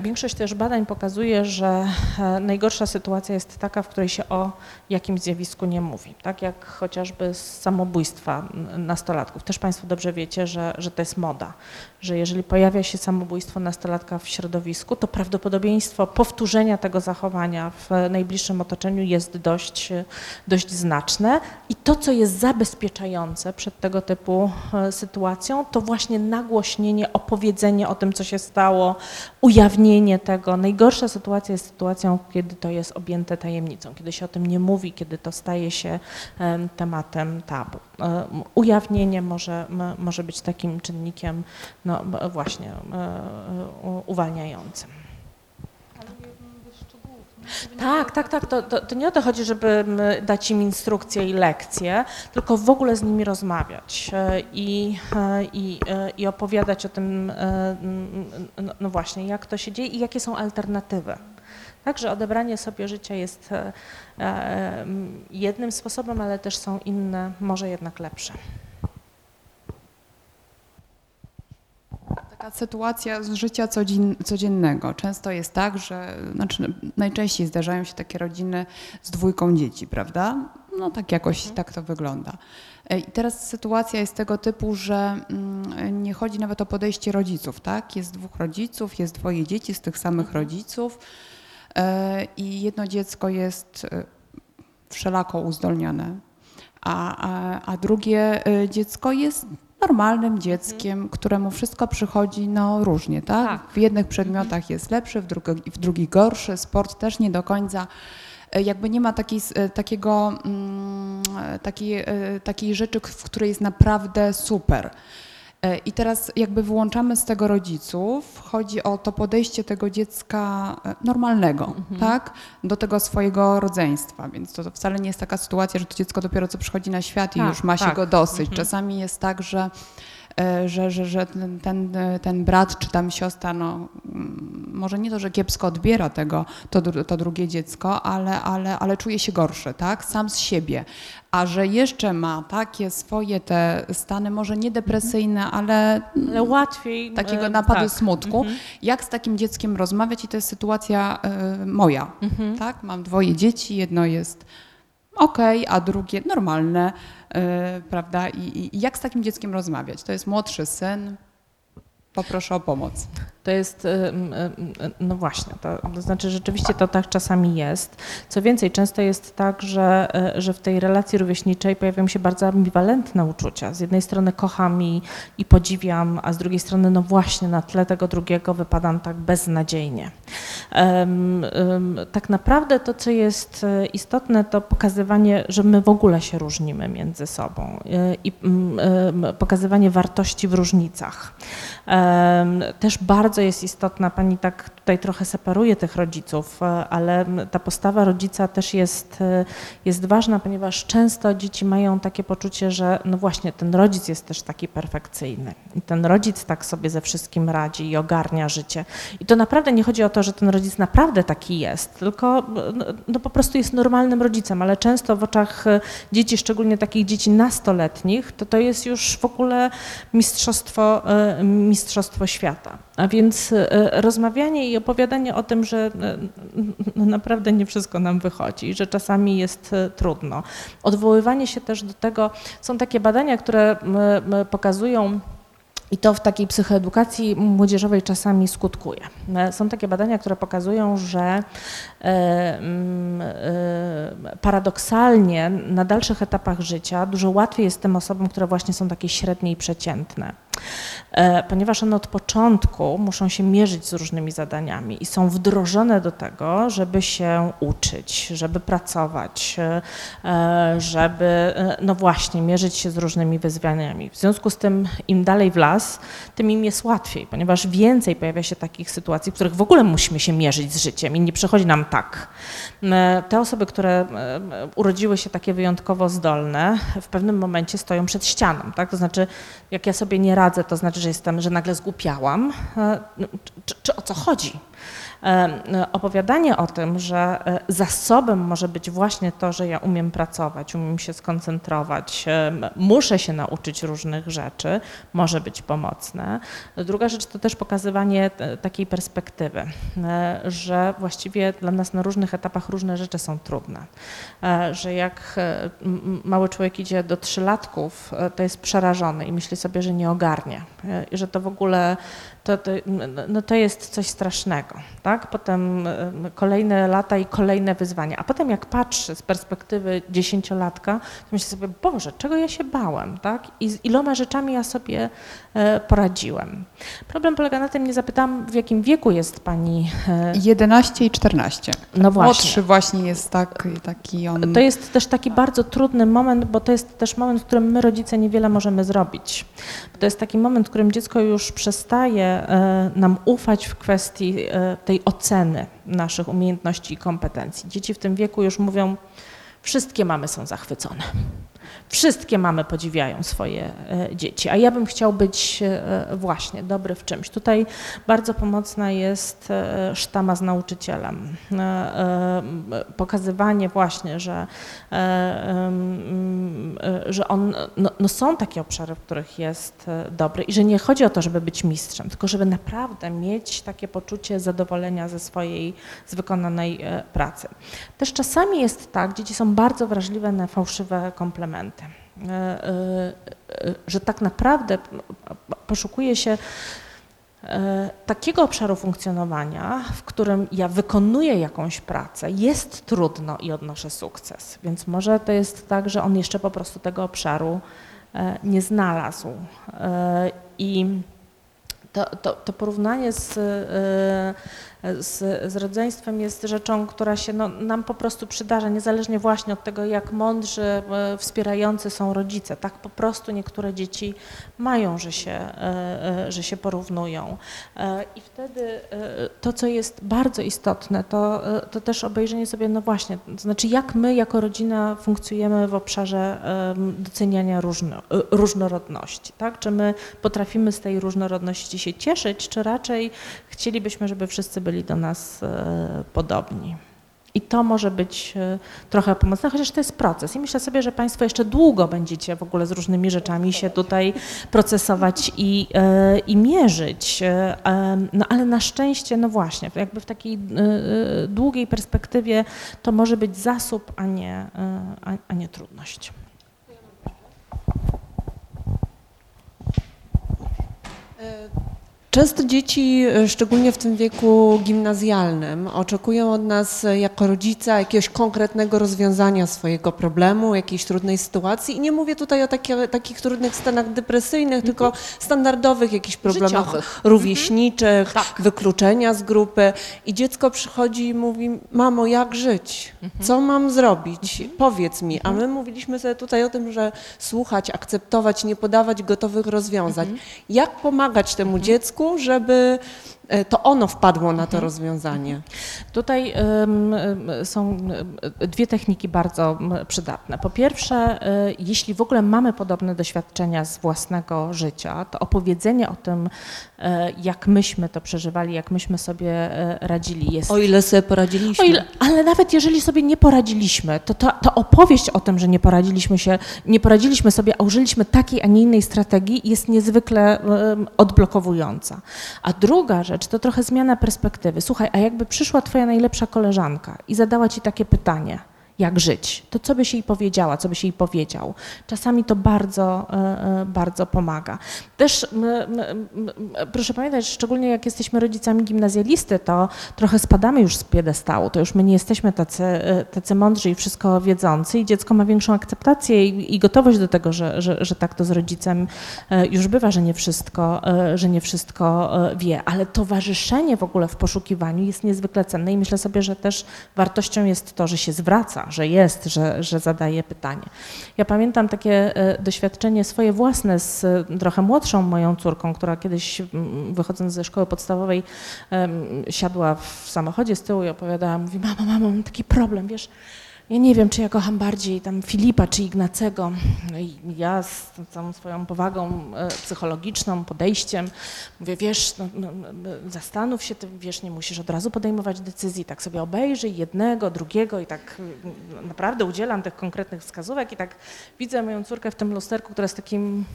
Większość też badań pokazuje, że e, najgorsza sytuacja jest taka, w której się o jakimś zjawisku nie mówi. Tak jak chociażby z samobójstwa nastolatków. Też Państwo dobrze wiecie, że, że to jest moda, że jeżeli pojawia się samobójstwo nastolatka w środowisku, to prawdopodobieństwo powtórzenia tego zachowania w najbliższym otoczeniu jest dość, e, dość znaczne. I to, co jest zabezpieczające przed tego typu e, sytuacją, to właśnie nagłośnienie, opowiedzenie o tym, co się stało, ujawnienie tego. Najgorsza sytuacja jest sytuacją, kiedy to jest objęte tajemnicą, kiedy się o tym nie mówi, kiedy to staje się em, tematem tabu. E, Ujawnienie może, może być takim czynnikiem no, właśnie e, e, uwalniającym. Tak, tak, tak. To, to, to nie o to chodzi, żeby mm, dać im instrukcje i lekcje, tylko w ogóle z nimi rozmawiać e, i, e, i, e, i opowiadać o tym, e, no, właśnie, jak to się dzieje i jakie są alternatywy. Także odebranie sobie życia jest e, e, jednym sposobem, ale też są inne, może jednak lepsze. Taka sytuacja z życia codzien, codziennego. Często jest tak, że znaczy najczęściej zdarzają się takie rodziny z dwójką dzieci, prawda? No tak jakoś tak to wygląda. E, I teraz sytuacja jest tego typu, że mm, nie chodzi nawet o podejście rodziców, tak? Jest dwóch rodziców, jest dwoje dzieci z tych samych rodziców e, i jedno dziecko jest e, wszelako uzdolnione, a, a, a drugie dziecko jest normalnym dzieckiem, któremu wszystko przychodzi no, różnie, tak? Tak. W jednych przedmiotach jest lepszy, w, drugi, w drugich gorszy, sport też nie do końca. e, Jakby nie ma takiej, e, takiego, mm, takiej, takiej rzeczy, w której jest naprawdę super. E, I teraz jakby wyłączamy z tego rodziców, chodzi o to podejście tego dziecka e, normalnego, tak, do tego swojego rodzeństwa, więc to, to wcale nie jest taka sytuacja, że to dziecko dopiero co przychodzi na świat i Tak, już ma się tak. go dosyć. Czasami jest tak, że że, że, że ten, ten, ten brat czy tam siostra, no, mm, może nie to, że kiepsko odbiera tego, to, to drugie dziecko, ale, ale, ale czuje się gorszy, tak, sam z siebie. A że jeszcze ma takie swoje te stany, może nie depresyjne, ale Ale łatwiej. takiego e, napadu tak. smutku. Jak z takim dzieckiem rozmawiać i to jest sytuacja e, moja, Mhm. tak? Mam dwoje dzieci, jedno jest okej, a drugie normalne, e, prawda? I i jak z takim dzieckiem rozmawiać? To jest młodszy syn, poproszę o pomoc. To jest, no właśnie, to, to znaczy rzeczywiście to tak czasami jest. Co więcej, często jest tak, że, y, że w tej relacji rówieśniczej pojawiają się bardzo ambiwalentne uczucia. Z jednej strony kocham i, i podziwiam, a z drugiej strony, no właśnie, na tle tego drugiego wypadam tak beznadziejnie. Em, em, tak naprawdę to, co jest y, istotne, to pokazywanie, że my w ogóle się różnimy między sobą y, i em, pokazywanie wartości w różnicach. Też bardzo jest istotna, pani tak tutaj trochę separuje tych rodziców, e, ale ta postawa rodzica też jest, e, jest ważna, ponieważ często dzieci mają takie poczucie, że no właśnie ten rodzic jest też taki perfekcyjny i ten rodzic tak sobie ze wszystkim radzi i ogarnia życie. I to naprawdę nie chodzi o to, że ten rodzic naprawdę taki jest, tylko no, no po prostu jest normalnym rodzicem, ale często w oczach e, dzieci, szczególnie takich dzieci nastoletnich, to to jest już w ogóle mistrzostwo, e, mistrzostwo świata. A więc e, rozmawianie i opowiadanie o tym, że e, naprawdę nie wszystko nam wychodzi, że czasami jest e, trudno. Odwoływanie się też do tego, są takie badania, które pokazują, i to w takiej psychoedukacji młodzieżowej czasami skutkuje. E, Są takie badania, które pokazują, że e, mm, e, paradoksalnie na dalszych etapach życia dużo łatwiej jest tym osobom, które właśnie są takie średnie i przeciętne. Ponieważ one od początku muszą się mierzyć z różnymi zadaniami i są wdrożone do tego, żeby się uczyć, żeby pracować, żeby, no właśnie, mierzyć się z różnymi wyzwaniami. W związku z tym, im dalej w las, tym im jest łatwiej, ponieważ więcej pojawia się takich sytuacji, w których w ogóle musimy się mierzyć z życiem i nie przychodzi nam tak. E, Te osoby, które e, urodziły się takie wyjątkowo zdolne, w pewnym momencie stoją przed ścianą, tak? To znaczy, jak ja sobie nie radzę, to znaczy, że jestem, że nagle zgłupiałam, e, no, czy, czy o co chodzi? E, opowiadanie o tym, że e, zasobem może być właśnie to, że ja umiem pracować, umiem się skoncentrować, e, muszę się nauczyć różnych rzeczy, może być pomocne. Druga rzecz to też pokazywanie takiej perspektywy, że właściwie dla nas na różnych etapach różne rzeczy są trudne. Że jak mały człowiek idzie do trzylatków, to jest przerażony i myśli sobie, że nie ogarnie, że to w ogóle to, to, no to jest coś strasznego. Tak? Potem e, kolejne lata i kolejne wyzwania. A potem jak patrzy z perspektywy dziesięciolatka, to myśli sobie, Boże, czego ja się bałem? Tak? I z iloma rzeczami ja sobie poradziłem. Problem polega na tym, nie zapytałam, w jakim wieku jest pani. e, 11 i 14. No właśnie. Młodszy właśnie jest tak, taki on... To jest też taki bardzo trudny moment, bo to jest też moment, w którym my rodzice niewiele możemy zrobić. To jest taki moment, w którym dziecko już przestaje e, nam ufać w kwestii e, tej oceny naszych umiejętności i kompetencji. Dzieci w tym wieku już mówią, wszystkie mamy są zachwycone. Wszystkie mamy podziwiają swoje e, dzieci, a ja bym chciał być e, właśnie dobry w czymś. Tutaj bardzo pomocna jest e, sztama z nauczycielem. E, e, Pokazywanie właśnie, że, e, e, że on, no, no są takie obszary, w których jest e, dobry i że nie chodzi o to, żeby być mistrzem, tylko żeby naprawdę mieć takie poczucie zadowolenia ze swojej, z wykonanej e, pracy. Też czasami jest tak, dzieci są bardzo wrażliwe na fałszywe komplementy. E, e, Że tak naprawdę poszukuje się e, takiego obszaru funkcjonowania, w którym ja wykonuję jakąś pracę, jest trudno i odnoszę sukces. Więc może to jest tak, że on jeszcze po prostu tego obszaru nie znalazł. I to, to, to porównanie z, z, z rodzeństwem jest rzeczą, która się no, nam po prostu przydarza, niezależnie właśnie od tego, jak mądrzy, e, wspierający są rodzice. Tak po prostu niektóre dzieci mają, że się, e, e, że się porównują. I wtedy to, co jest bardzo istotne, to, to też obejrzenie sobie, no właśnie, to znaczy jak my jako rodzina funkcjonujemy w obszarze doceniania różno, różnorodności. Tak? Czy my potrafimy z tej różnorodności się cieszyć, czy raczej chcielibyśmy, żeby wszyscy byli do nas e, podobni. I to może być e, trochę pomocne, chociaż to jest proces. I myślę sobie, że Państwo jeszcze długo będziecie w ogóle z różnymi rzeczami się tutaj procesować i, e, i mierzyć. No ale na szczęście, no właśnie, jakby w takiej długiej perspektywie to może być zasób, a nie, a, a nie trudność. Często dzieci, e, szczególnie w tym wieku gimnazjalnym, oczekują od nas e, jako rodzica jakiegoś konkretnego rozwiązania swojego problemu, jakiejś trudnej sytuacji. I nie mówię tutaj o takie, takich trudnych stanach depresyjnych, tylko standardowych jakichś problemach Życiowych. rówieśniczych, Tak. wykluczenia z grupy. I dziecko przychodzi i mówi, mamo, jak żyć? Co mam zrobić? Powiedz mi. A my mówiliśmy sobie tutaj o tym, że słuchać, akceptować, nie podawać gotowych rozwiązań. Jak pomagać temu dziecku, żeby e, to ono wpadło na to rozwiązanie? Tutaj em, em, są dwie techniki bardzo przydatne. Po pierwsze, e, jeśli w ogóle mamy podobne doświadczenia z własnego życia, to opowiedzenie o tym, e, jak myśmy to przeżywali, jak myśmy sobie e, radzili, jest O ile sobie poradziliśmy. o ile, ale nawet jeżeli sobie nie poradziliśmy, to ta, ta opowieść o tym, że nie poradziliśmy się, nie poradziliśmy sobie, a użyliśmy takiej, a nie innej strategii, jest niezwykle odblokowująca. A druga rzecz to trochę zmiana perspektywy. Słuchaj, a jakby przyszła twoja najlepsza koleżanka i zadała ci takie pytanie, jak żyć, to co byś jej powiedziała, co byś jej powiedział? Czasami to bardzo, e, e, bardzo pomaga. Też proszę pamiętać, szczególnie jak jesteśmy rodzicami gimnazjalisty, to trochę spadamy już z piedestału, to już my nie jesteśmy tacy, e, tacy mądrzy i wszystko wiedzący. I dziecko ma większą akceptację i, i gotowość do tego, że, że, że tak to z rodzicem już bywa, że nie wszystko, że nie wszystko wie, ale towarzyszenie w ogóle w poszukiwaniu jest niezwykle cenne i myślę sobie, że też wartością jest to, że się zwraca, że jest, że, że zadaje pytanie. Ja pamiętam takie e, doświadczenie swoje własne z e, trochę młodszą moją córką, która kiedyś mm, wychodząc ze szkoły podstawowej siadła w samochodzie z tyłu i opowiadała, mówi, mamo, mamo, mam taki problem, wiesz, ja nie wiem, czy ja kocham bardziej tam Filipa czy Ignacego. No ja z całą swoją powagą e, psychologiczną, podejściem mówię, wiesz, no, no, no, zastanów się, ty wiesz, nie musisz od razu podejmować decyzji, tak sobie obejrzyj jednego, drugiego i tak mm, naprawdę udzielam tych konkretnych wskazówek i tak widzę moją córkę w tym lusterku, która z takim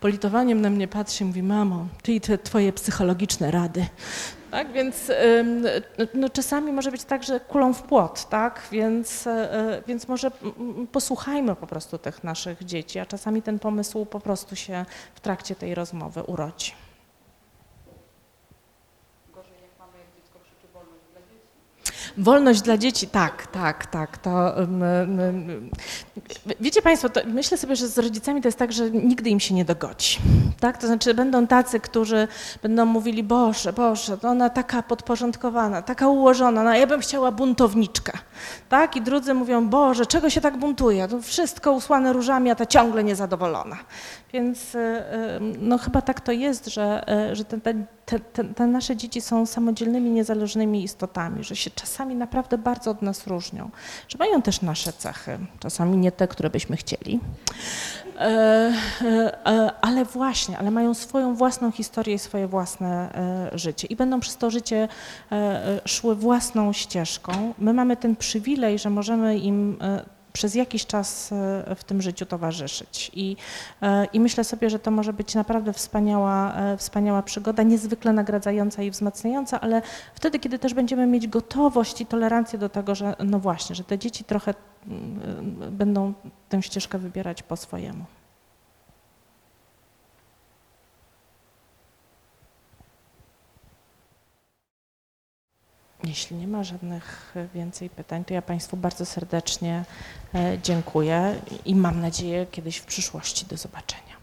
politowaniem na mnie patrzy i mówi, mamo, ty i te twoje psychologiczne rady. Tak, więc no, czasami może być tak, że kulą w płot, tak, więc, e, więc może posłuchajmy po prostu tych naszych dzieci, a czasami ten pomysł po prostu się w trakcie tej rozmowy urodzi. Wolność dla dzieci, tak, tak, tak. To, ym, ym, ym, wiecie Państwo, myślę sobie, że z rodzicami to jest tak, że nigdy im się nie dogodzi. Tak? To znaczy będą tacy, którzy będą mówili, Boże, Boże, to ona taka podporządkowana, taka ułożona, no ja bym chciała buntowniczkę. Tak? I drudzy mówią, Boże, czego się tak buntuje? To wszystko usłane różami, a ta ciągle niezadowolona. Więc y, y, no chyba tak to jest, że, y, że te, te, te, te nasze dzieci są samodzielnymi, niezależnymi istotami, że się czasami naprawdę bardzo od nas różnią, że mają też nasze cechy, czasami nie te, które byśmy chcieli. E, e, e, Ale właśnie, ale mają swoją własną historię i swoje własne życie i będą przez to życie szły własną ścieżką. My mamy ten przywilej, że możemy im przez jakiś czas e, w tym życiu towarzyszyć. I, e, I myślę sobie, że to może być naprawdę wspaniała, e, wspaniała przygoda, niezwykle nagradzająca i wzmacniająca, ale wtedy, kiedy też będziemy mieć gotowość i tolerancję do tego, że no właśnie, że te dzieci trochę mm, będą tę ścieżkę wybierać po swojemu. Jeśli nie ma żadnych więcej pytań, to ja Państwu bardzo serdecznie e, dziękuję i mam nadzieję kiedyś w przyszłości do zobaczenia.